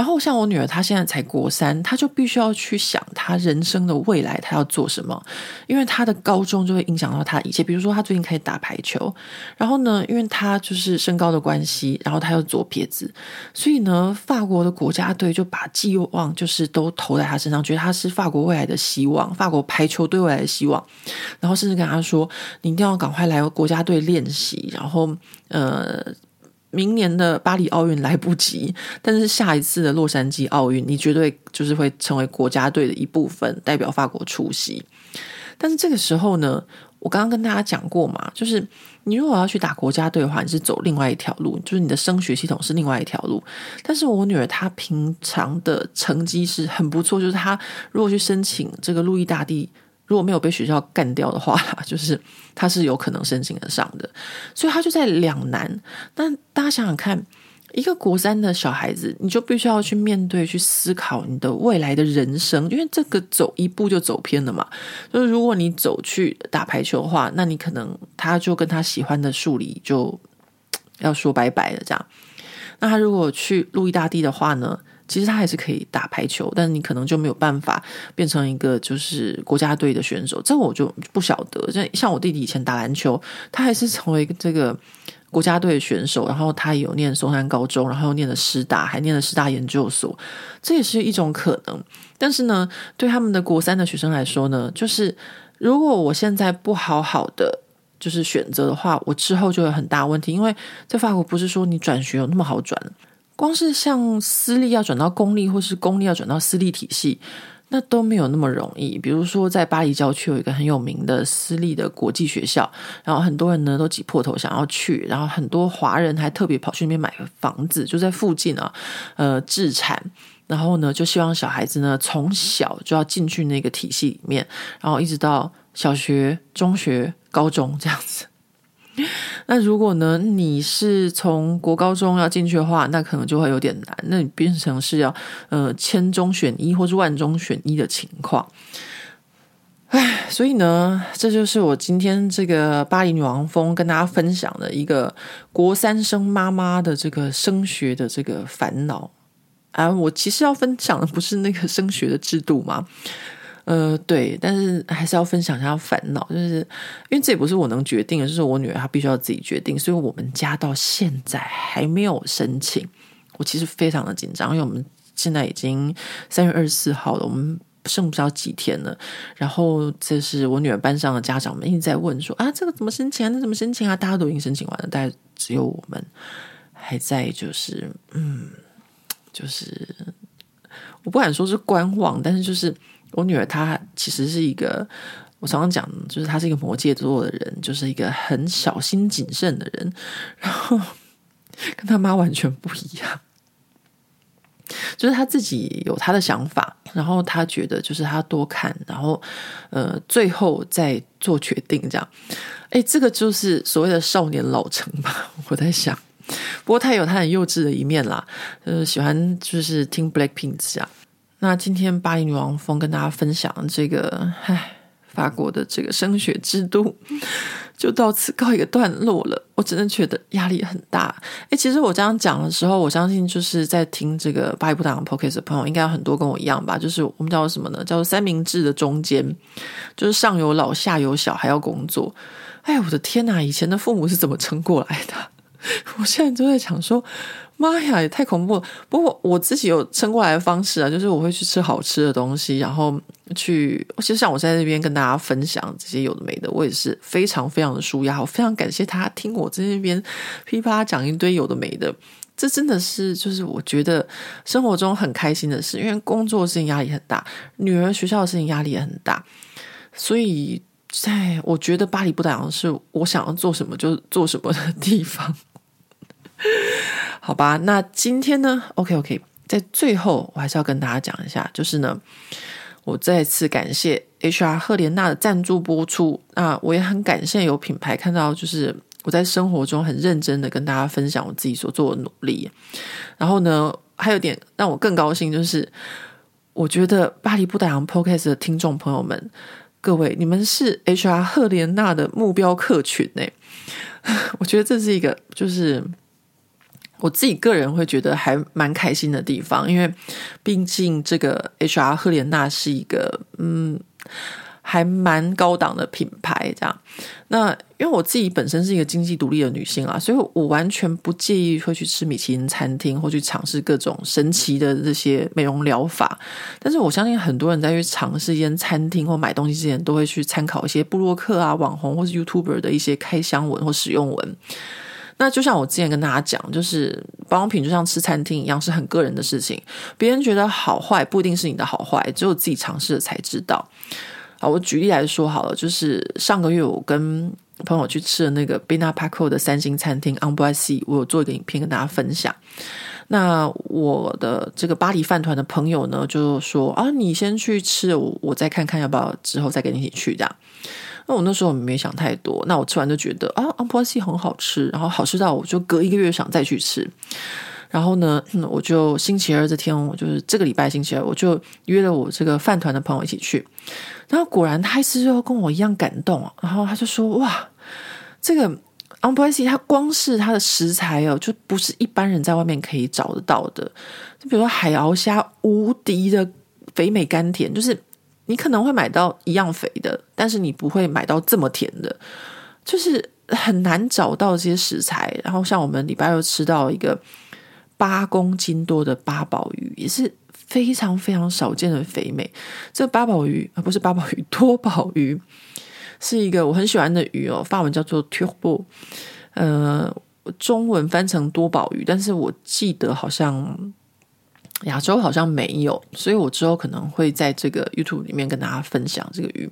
然后像我女儿，她现在才国三，她就必须要去想她人生的未来，她要做什么，因为她的高中就会影响到她一切。比如说，她最近开始打排球，然后呢，因为她就是身高的关系，然后她又左撇子，所以呢，法国的国家队就把寄望就是都投在她身上，觉得她是法国未来的希望，法国排球队未来的希望，然后甚至跟她说：“你一定要赶快来国家队练习。”然后，呃。明年的巴黎奥运来不及，但是下一次的洛杉矶奥运，你绝对就是会成为国家队的一部分，代表法国出席。但是这个时候呢，我刚刚跟大家讲过嘛，就是你如果要去打国家队的话，你是走另外一条路，就是你的升学系统是另外一条路。但是我女儿她平常的成绩是很不错，就是她如果去申请这个路易大帝，如果没有被学校干掉的话，就是他是有可能申请得上的。所以他就在两难。那大家想想看。一个国三的小孩子，你就必须要去面对、去思考你的未来的人生，因为这个走一步就走偏了嘛。就是如果你走去打排球的话，那你可能他就跟他喜欢的数理就要说拜拜了。这样，那他如果去路易大帝的话呢，其实他还是可以打排球，但你可能就没有办法变成一个就是国家队的选手。这我就不晓得。像像我弟弟以前打篮球，他还是成为这个。国家队的选手，然后他也有念松山高中，然后又念了师大，还念了师大研究所，这也是一种可能。但是呢，对他们的国三的学生来说呢，就是如果我现在不好好的就是选择的话，我之后就有很大问题。因为在法国不是说你转学有那么好转，光是像私立要转到公立，或是公立要转到私立体系。那都没有那么容易。比如说，在巴黎郊区有一个很有名的私立的国际学校，然后很多人呢都挤破头想要去，然后很多华人还特别跑去那边买个房子，就在附近啊，呃，置产，然后呢就希望小孩子呢从小就要进去那个体系里面，然后一直到小学、中学、高中这样子。那如果呢，你是从国高中要进去的话，那可能就会有点难。那你变成是要呃千中选一或是万中选一的情况。唉，所以呢，这就是我今天这个巴黎女王蜂跟大家分享的一个国三生妈妈的这个升学的这个烦恼啊。我其实要分享的不是那个升学的制度吗？呃，对，但是还是要分享一下烦恼，就是因为这也不是我能决定的，就是我女儿她必须要自己决定，所以我们家到现在还没有申请。我其实非常的紧张，因为我们现在已经三月二十四号了，我们剩不知道几天了。然后这是我女儿班上的家长们一直在问说啊，这个怎么申请啊？那怎么申请啊？大家都已经申请完了，但只有我们还在，就是嗯，就是我不敢说是观望，但是就是。我女儿她其实是一个，我常常讲，就是她是一个摩羯座的人，就是一个很小心谨慎的人，然后跟她妈完全不一样，就是她自己有她的想法，然后她觉得就是她多看，然后呃，最后再做决定这样。哎，这个就是所谓的少年老成吧？我在想，不过她有她很幼稚的一面啦，呃，喜欢就是听 Blackpink 这样。那今天巴黎女王峰跟大家分享这个，唉，法国的这个升学制度 就到此告一个段落了。我真的觉得压力很大。诶，其实我这样讲的时候，我相信就是在听这个巴黎不打烊 Podcast 的朋友，应该有很多跟我一样吧。就是我们叫做什么呢？叫做三明治的中间，就是上有老下有小还要工作。哎，我的天哪！以前的父母是怎么撑过来的？我现在都在想说。妈呀，也太恐怖了！不过我自己有撑过来的方式啊，就是我会去吃好吃的东西，然后去，其实像我在这边跟大家分享这些有的没的，我也是非常非常的舒压。我非常感谢他听我在这边噼啪讲一堆有的没的，这真的是就是我觉得生活中很开心的事，因为工作的事情压力很大，女儿学校的事情压力也很大，所以在我觉得巴黎不打烊是我想要做什么就做什么的地方。好吧，那今天呢？OK OK，在最后我还是要跟大家讲一下，就是呢，我再次感谢 HR 赫莲娜的赞助播出。那我也很感谢有品牌看到，就是我在生活中很认真的跟大家分享我自己所做的努力。然后呢，还有点让我更高兴，就是我觉得巴黎不打烊 Podcast 的听众朋友们，各位你们是 HR 赫莲娜的目标客群呢。我觉得这是一个就是。我自己个人会觉得还蛮开心的地方，因为毕竟这个 HR 赫莲娜是一个嗯还蛮高档的品牌，这样。那因为我自己本身是一个经济独立的女性啊，所以我完全不介意会去吃米其林餐厅或去尝试各种神奇的这些美容疗法。但是我相信很多人在去尝试一间餐厅或买东西之前，都会去参考一些部落客啊、网红或是 YouTuber 的一些开箱文或使用文。那就像我之前跟大家讲，就是保养品就像吃餐厅一样，是很个人的事情。别人觉得好坏不一定是你的好坏，只有自己尝试了才知道。啊，我举例来说好了，就是上个月我跟朋友去吃了那个 Binnapaco 的三星餐厅 Ambroisie，我有做一个影片跟大家分享。那我的这个巴黎饭团的朋友呢，就说啊，你先去吃，我我再看看要不要之后再跟你一起去这样。那我那时候没想太多，那我吃完就觉得啊，Ambroisie 很好吃，然后好吃到我就隔一个月想再去吃。然后呢，我就星期二这天，我就是这个礼拜星期二，我就约了我这个饭团的朋友一起去。然后果然他还是又跟我一样感动，然后他就说哇，这个。Ambroisie 它光是它的食材哦，就不是一般人在外面可以找得到的。就比如说海鳌虾，无敌的肥美甘甜，就是你可能会买到一样肥的，但是你不会买到这么甜的，就是很难找到这些食材。然后像我们礼拜六吃到一个八公斤多的八宝鱼，也是非常非常少见的肥美。这八宝鱼啊，不是八宝鱼，多宝鱼。是一个我很喜欢的鱼哦，法文叫做 turbo，呃，中文翻成多宝鱼，但是我记得好像亚洲好像没有，所以我之后可能会在这个 YouTube 里面跟大家分享这个鱼。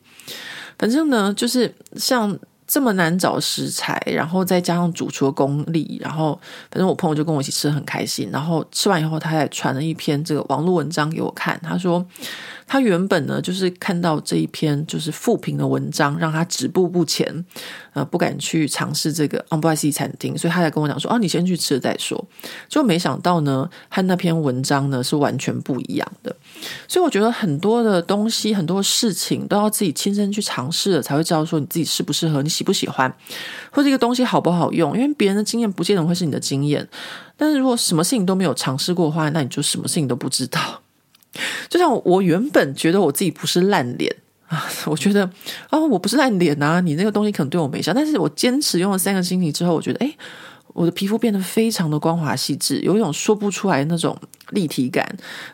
反正呢，就是像。这么难找食材，然后再加上主厨的功力，然后反正我朋友就跟我一起吃很开心。然后吃完以后，他还传了一篇这个网络文章给我看。他说他原本呢就是看到这一篇就是负评的文章，让他止步不前，呃，不敢去尝试这个 Ambroisie 餐厅，所以他才跟我讲说：“哦，你先去吃了再说。”就没想到呢，和那篇文章呢是完全不一样的。所以我觉得很多的东西，很多事情都要自己亲身去尝试了，才会知道说你自己适不适合，你喜不喜欢，或这个东西好不好用。因为别人的经验不见得会是你的经验。但是如果什么事情都没有尝试过的话，那你就什么事情都不知道。就像我原本觉得我自己不是烂脸啊，我觉得啊、哦，我不是烂脸啊，你那个东西可能对我没效。但是我坚持用了三个星期之后，我觉得诶我的皮肤变得非常的光滑细致，有一种说不出来那种立体感。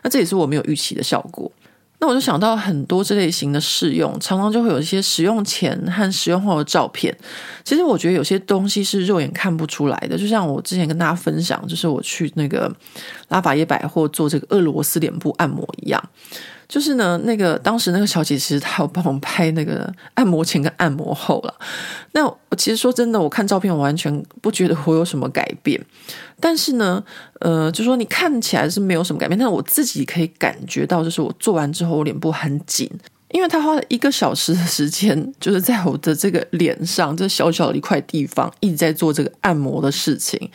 那这也是我没有预期的效果。那我就想到很多这类型的试用，常常就会有一些使用前和使用后的照片。其实我觉得有些东西是肉眼看不出来的，就像我之前跟大家分享，就是我去那个拉法耶百货做这个俄罗斯脸部按摩一样。就是呢，那个当时那个小姐其实她有帮我拍那个按摩前跟按摩后了。那我其实说真的，我看照片我完全不觉得我有什么改变。但是呢，呃，就说你看起来是没有什么改变，但是我自己可以感觉到，就是我做完之后我脸部很紧，因为他花了一个小时的时间，就是在我的这个脸上这小小的一块地方一直在做这个按摩的事情。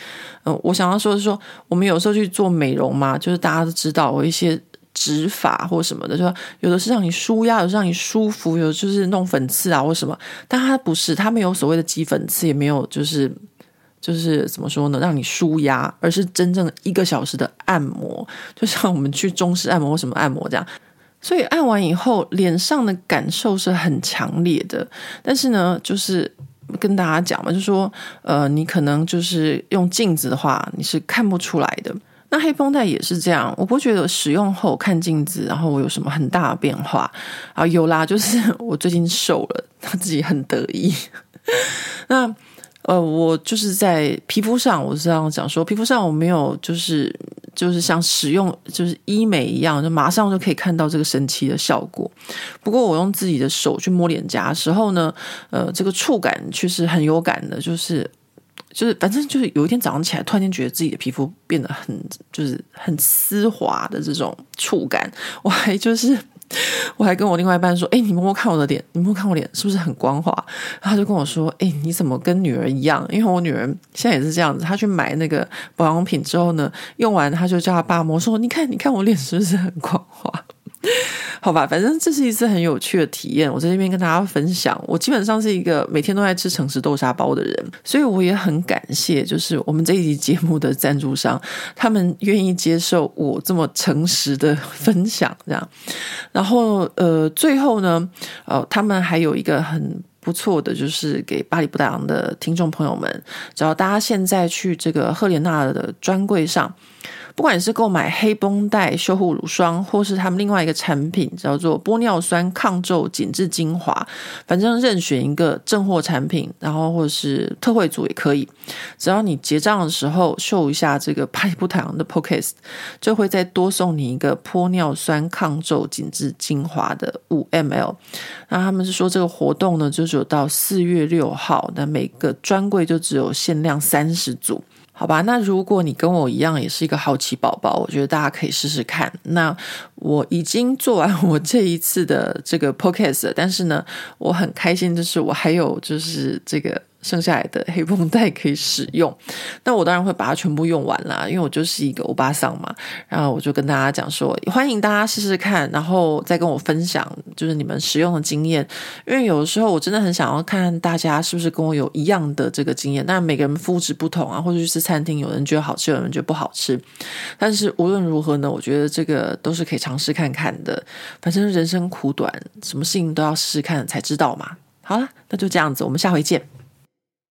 嗯、我想要说的是说，我们有时候去做美容嘛，就是大家都知道我一些。指法或什么的，就说有的是让你舒压，有的让你舒服，有的就是弄粉刺啊或什么，但它不是，它没有所谓的挤粉刺，也没有就是就是怎么说呢，让你舒压，而是真正一个小时的按摩，就像我们去中式按摩或什么按摩这样。所以按完以后，脸上的感受是很强烈的。但是呢，就是跟大家讲嘛，就说呃，你可能就是用镜子的话，你是看不出来的。那黑绷带也是这样，我不觉得使用后看镜子，然后我有什么很大的变化啊？有啦，就是 我最近瘦了，他 自己很得意。那呃，我就是在皮肤上，我是这样讲说，皮肤上我没有就是就是像使用就是医美一样，就马上就可以看到这个神奇的效果。不过我用自己的手去摸脸颊的时候呢，呃，这个触感却是很有感的，就是。就是，反正就是有一天早上起来，突然间觉得自己的皮肤变得很，就是很丝滑的这种触感。我还就是，我还跟我另外一半说：“哎，你摸摸看我的脸，你摸摸看我脸是不是很光滑？”然后他就跟我说：“哎，你怎么跟女儿一样？因为我女儿现在也是这样子，她去买那个保养品之后呢，用完她就叫她爸摸，说：你看，你看我脸是不是很光滑？” 好吧，反正这是一次很有趣的体验。我在这边跟大家分享，我基本上是一个每天都在吃诚实豆沙包的人，所以我也很感谢，就是我们这一集节目的赞助商，他们愿意接受我这么诚实的分享，这样。然后，呃，最后呢，呃，他们还有一个很不错的，就是给巴黎不打烊的听众朋友们，只要大家现在去这个赫莲娜的专柜上。不管是购买黑绷带修护乳霜，或是他们另外一个产品叫做玻尿酸抗皱紧致精华，反正任选一个正货产品，然后或者是特惠组也可以。只要你结账的时候秀一下这个巴黎不太阳的 Podcast，就会再多送你一个玻尿酸抗皱紧致精华的五 ml。那他们是说这个活动呢，就只有到四月六号，那每个专柜就只有限量三十组。好吧，那如果你跟我一样也是一个好奇宝宝，我觉得大家可以试试看。那我已经做完我这一次的这个 podcast，但是呢，我很开心，就是我还有就是这个。剩下来的黑绷带可以使用，那我当然会把它全部用完啦，因为我就是一个欧巴桑嘛。然后我就跟大家讲说，欢迎大家试试看，然后再跟我分享，就是你们使用的经验。因为有的时候我真的很想要看大家是不是跟我有一样的这个经验。但每个人肤质不同啊，或者是餐厅，有人觉得好吃，有人觉得不好吃。但是无论如何呢，我觉得这个都是可以尝试看看的。反正人生苦短，什么事情都要试试看才知道嘛。好了，那就这样子，我们下回见。